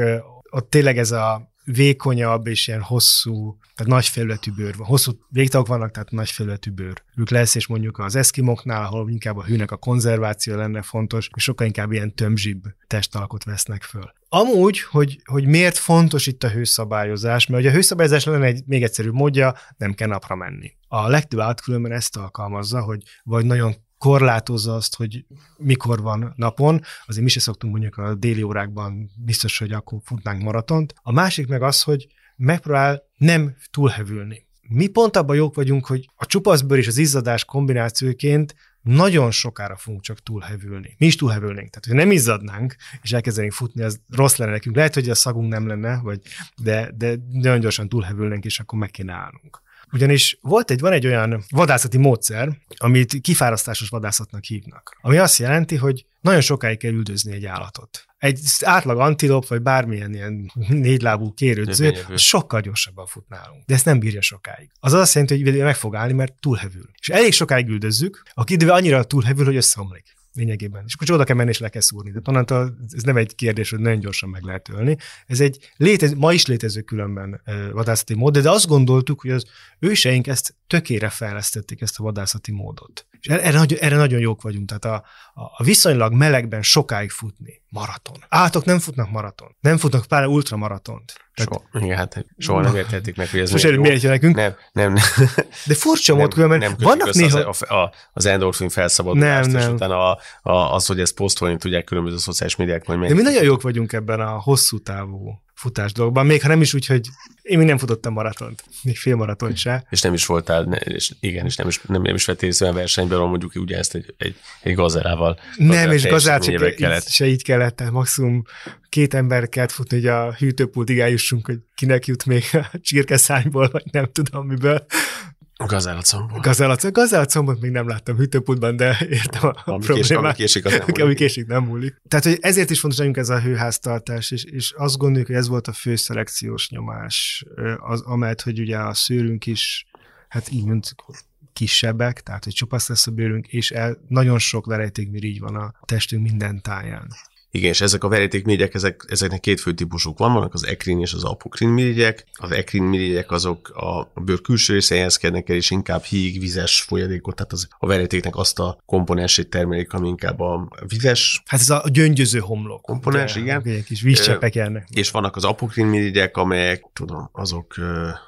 ott tényleg ez a vékonyabb és ilyen hosszú, tehát nagy felületű bőr van. Hosszú végtagok vannak, tehát nagy felületű ők lesz, és mondjuk az eszkimoknál, ahol inkább a hűnek a konzerváció lenne fontos, és sokkal inkább ilyen tömzsibb testalkot vesznek föl. Amúgy, hogy, hogy miért fontos itt a hőszabályozás, mert ugye a hőszabályozás lenne egy még egyszerűbb módja, nem kell napra menni. A legtöbb átkülönben ezt alkalmazza, hogy vagy nagyon korlátozza azt, hogy mikor van napon. Azért mi se szoktunk mondjuk a déli órákban biztos, hogy akkor futnánk maratont. A másik meg az, hogy megpróbál nem túlhevülni. Mi pont abban jók vagyunk, hogy a csupaszbőr és az izzadás kombinációként nagyon sokára fogunk csak túlhevülni. Mi is túlhevülnénk. Tehát, hogy nem izzadnánk, és elkezdenénk futni, az rossz lenne nekünk. Lehet, hogy a szagunk nem lenne, vagy, de, de nagyon gyorsan túlhevülnénk, és akkor meg kéne állnunk. Ugyanis volt egy, van egy olyan vadászati módszer, amit kifárasztásos vadászatnak hívnak. Ami azt jelenti, hogy nagyon sokáig kell üldözni egy állatot. Egy átlag antilop, vagy bármilyen ilyen négylábú kérődző, sokkal gyorsabban fut nálunk. De ezt nem bírja sokáig. Az azt jelenti, hogy meg fog állni, mert túlhevül. És elég sokáig üldözzük, aki idővel annyira túlhevül, hogy összeomlik lényegében. És akkor oda kell menni, és le kell szúrni. De onnantól ez nem egy kérdés, hogy nagyon gyorsan meg lehet ölni. Ez egy létező, ma is létező különben vadászati mód, de azt gondoltuk, hogy az őseink ezt tökére fejlesztették, ezt a vadászati módot. És erre, erre nagyon jók vagyunk. Tehát a, a viszonylag melegben sokáig futni, maraton. Átok nem futnak maraton. Nem futnak pár ultramaratont. Tehát, soha, igen, hát soha nem értették meg, hogy ez Most miért nekünk? Nem, nem, nem. De furcsa mód különben, nem vannak néha... Az, a, az endorfin felszabadulást, nem, nem. és utána a, a, az, hogy ezt posztolni tudják különböző szociális médiák. Majd De mi nagyon jók vagyunk ebben a hosszú távú futás dolgokban, még ha nem is úgy, hogy én még nem futottam maratont, még fél maraton se. És nem is voltál, ne, és igen, és nem is, nem, nem is vettél részt olyan versenyben, ahol mondjuk ugye ezt egy, egy, egy gazerával. Nem, és gazát se, se így kellett, maximum két ember kellett futni, hogy a hűtőpultig eljussunk, hogy kinek jut még a csirkeszányból, vagy nem tudom miből. Gazellacombot. Gazellacombot. Gazellacombot még nem láttam hűtőpultban, de értem a, ami problémát. Kés, ami késik, az nem múlik. Ami késik, nem múlik. Tehát, hogy ezért is fontos nekünk ez a hőháztartás, és, és azt gondoljuk, hogy ez volt a fő szelekciós nyomás, az, amelyet, hogy ugye a szőrünk is, hát így mint kisebbek, tehát hogy csupasz lesz a bőrünk, és el, nagyon sok verejtékmirigy van a testünk minden táján. Igen, és ezek a verítékmirigyek, ezek, ezeknek két fő típusuk van, vannak az ekrin és az apokrin mirigyek. Az ekrin mirigyek azok a, bőr külső részén helyezkednek el, és inkább híg, vizes folyadékot, tehát az, a verítéknek azt a komponensét termelik, ami inkább a vizes. Hát ez a gyöngyöző homlok. Komponens, ugye, igen. Egy kis vízcseppek jönnek. És vannak az apokrin mirigyek, amelyek, tudom, azok,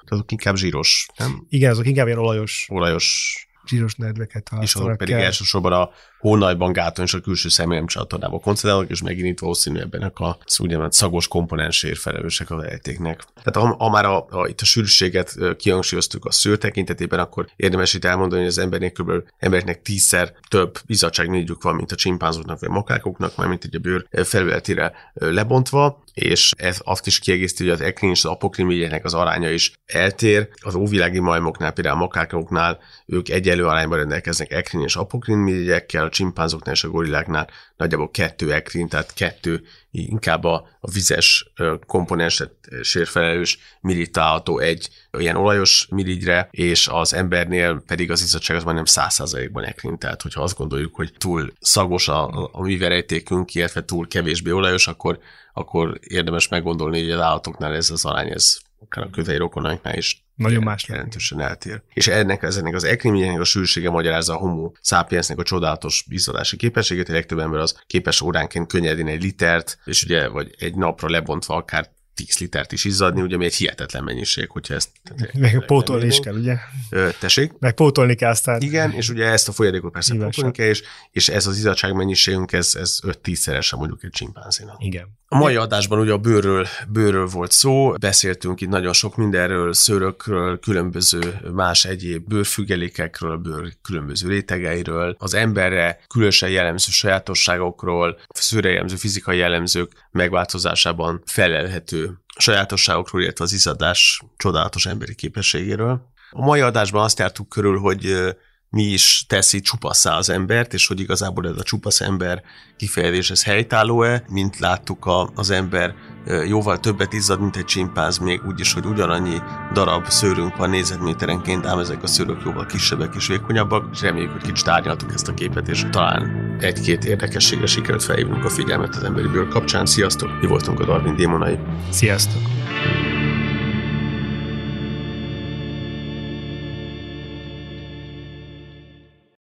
azok inkább zsíros, nem? Igen, azok inkább ilyen olajos. Olajos zsíros nedveket És azok pedig kell. elsősorban a hónajban gáton és a külső személyem csatornába koncentrálok, és megint itt valószínű ebben a úgynevezett szagos komponensért felelősek a vezetéknek. Tehát ha, ha már a, a, itt a sűrűséget kihangsúlyoztuk a szőr tekintetében, akkor érdemes itt elmondani, hogy az embernek kb. embereknek tízszer több izzadságmirigyük van, mint a csimpánzoknak vagy a makákoknak, mint egy a bőr felületére lebontva, és ez azt is kiegészíti, hogy az ekrin és az apokrin az aránya is eltér. Az óvilági majmoknál, például a makákoknál ők egyelő arányban rendelkeznek ekrin és apokrin mirigyekkel, csimpánzoknál és a gorilláknál nagyjából kettő ekrin, tehát kettő inkább a, a vizes komponenset sérfelelős mirit található egy ilyen olajos mirigyre, és az embernél pedig az izzadság az majdnem 100%-ban ekrin, tehát hogyha azt gondoljuk, hogy túl szagos a, a mi verejtékünk, illetve túl kevésbé olajos, akkor, akkor érdemes meggondolni, hogy az állatoknál ez az arány, ez akár a közeli rokonainknál is nagyon más jelentősen eltér. És ennek, ennek az ekriményeknek a sűrűsége magyarázza a homo sapiensnek a csodálatos izzadási képességét, hogy legtöbb ember az képes óránként könnyedén egy litert, és ugye, vagy egy napra lebontva akár 10 litert is izzadni, ugye ami egy hihetetlen mennyiség, hogyha ezt... Meg pótolni is kell, ugye? Ö, tessék? Meg pótolni kell aztán. Igen, és ugye ezt a folyadékot persze pótolni kell, és, és ez az izzadság mennyiségünk, ez, ez 5-10-szeresen mondjuk egy csimpánzénak. Igen. A mai adásban ugye a bőrről, bőrről volt szó, beszéltünk itt nagyon sok mindenről, szőrökről, különböző más egyéb bőrfüggelékekről, bőr különböző rétegeiről, az emberre különösen jellemző sajátosságokról, szőre jellemző fizikai jellemzők megváltozásában felelhető sajátosságokról, illetve az izadás csodálatos emberi képességéről. A mai adásban azt jártuk körül, hogy mi is teszi csupasszá az embert, és hogy igazából ez a csupasz ember kifejezés, ez helytálló-e, mint láttuk a, az ember jóval többet izzad, mint egy csimpánz, még úgyis, hogy ugyanannyi darab szőrünk van nézetméterenként, ám ezek a szőrök jóval kisebbek és vékonyabbak, és reméljük, hogy kicsit tárgyaltuk ezt a képet, és talán egy-két érdekességre sikerült felhívnunk a figyelmet az emberi bőr kapcsán. Sziasztok! Mi voltunk a Darwin démonai. Sziasztok!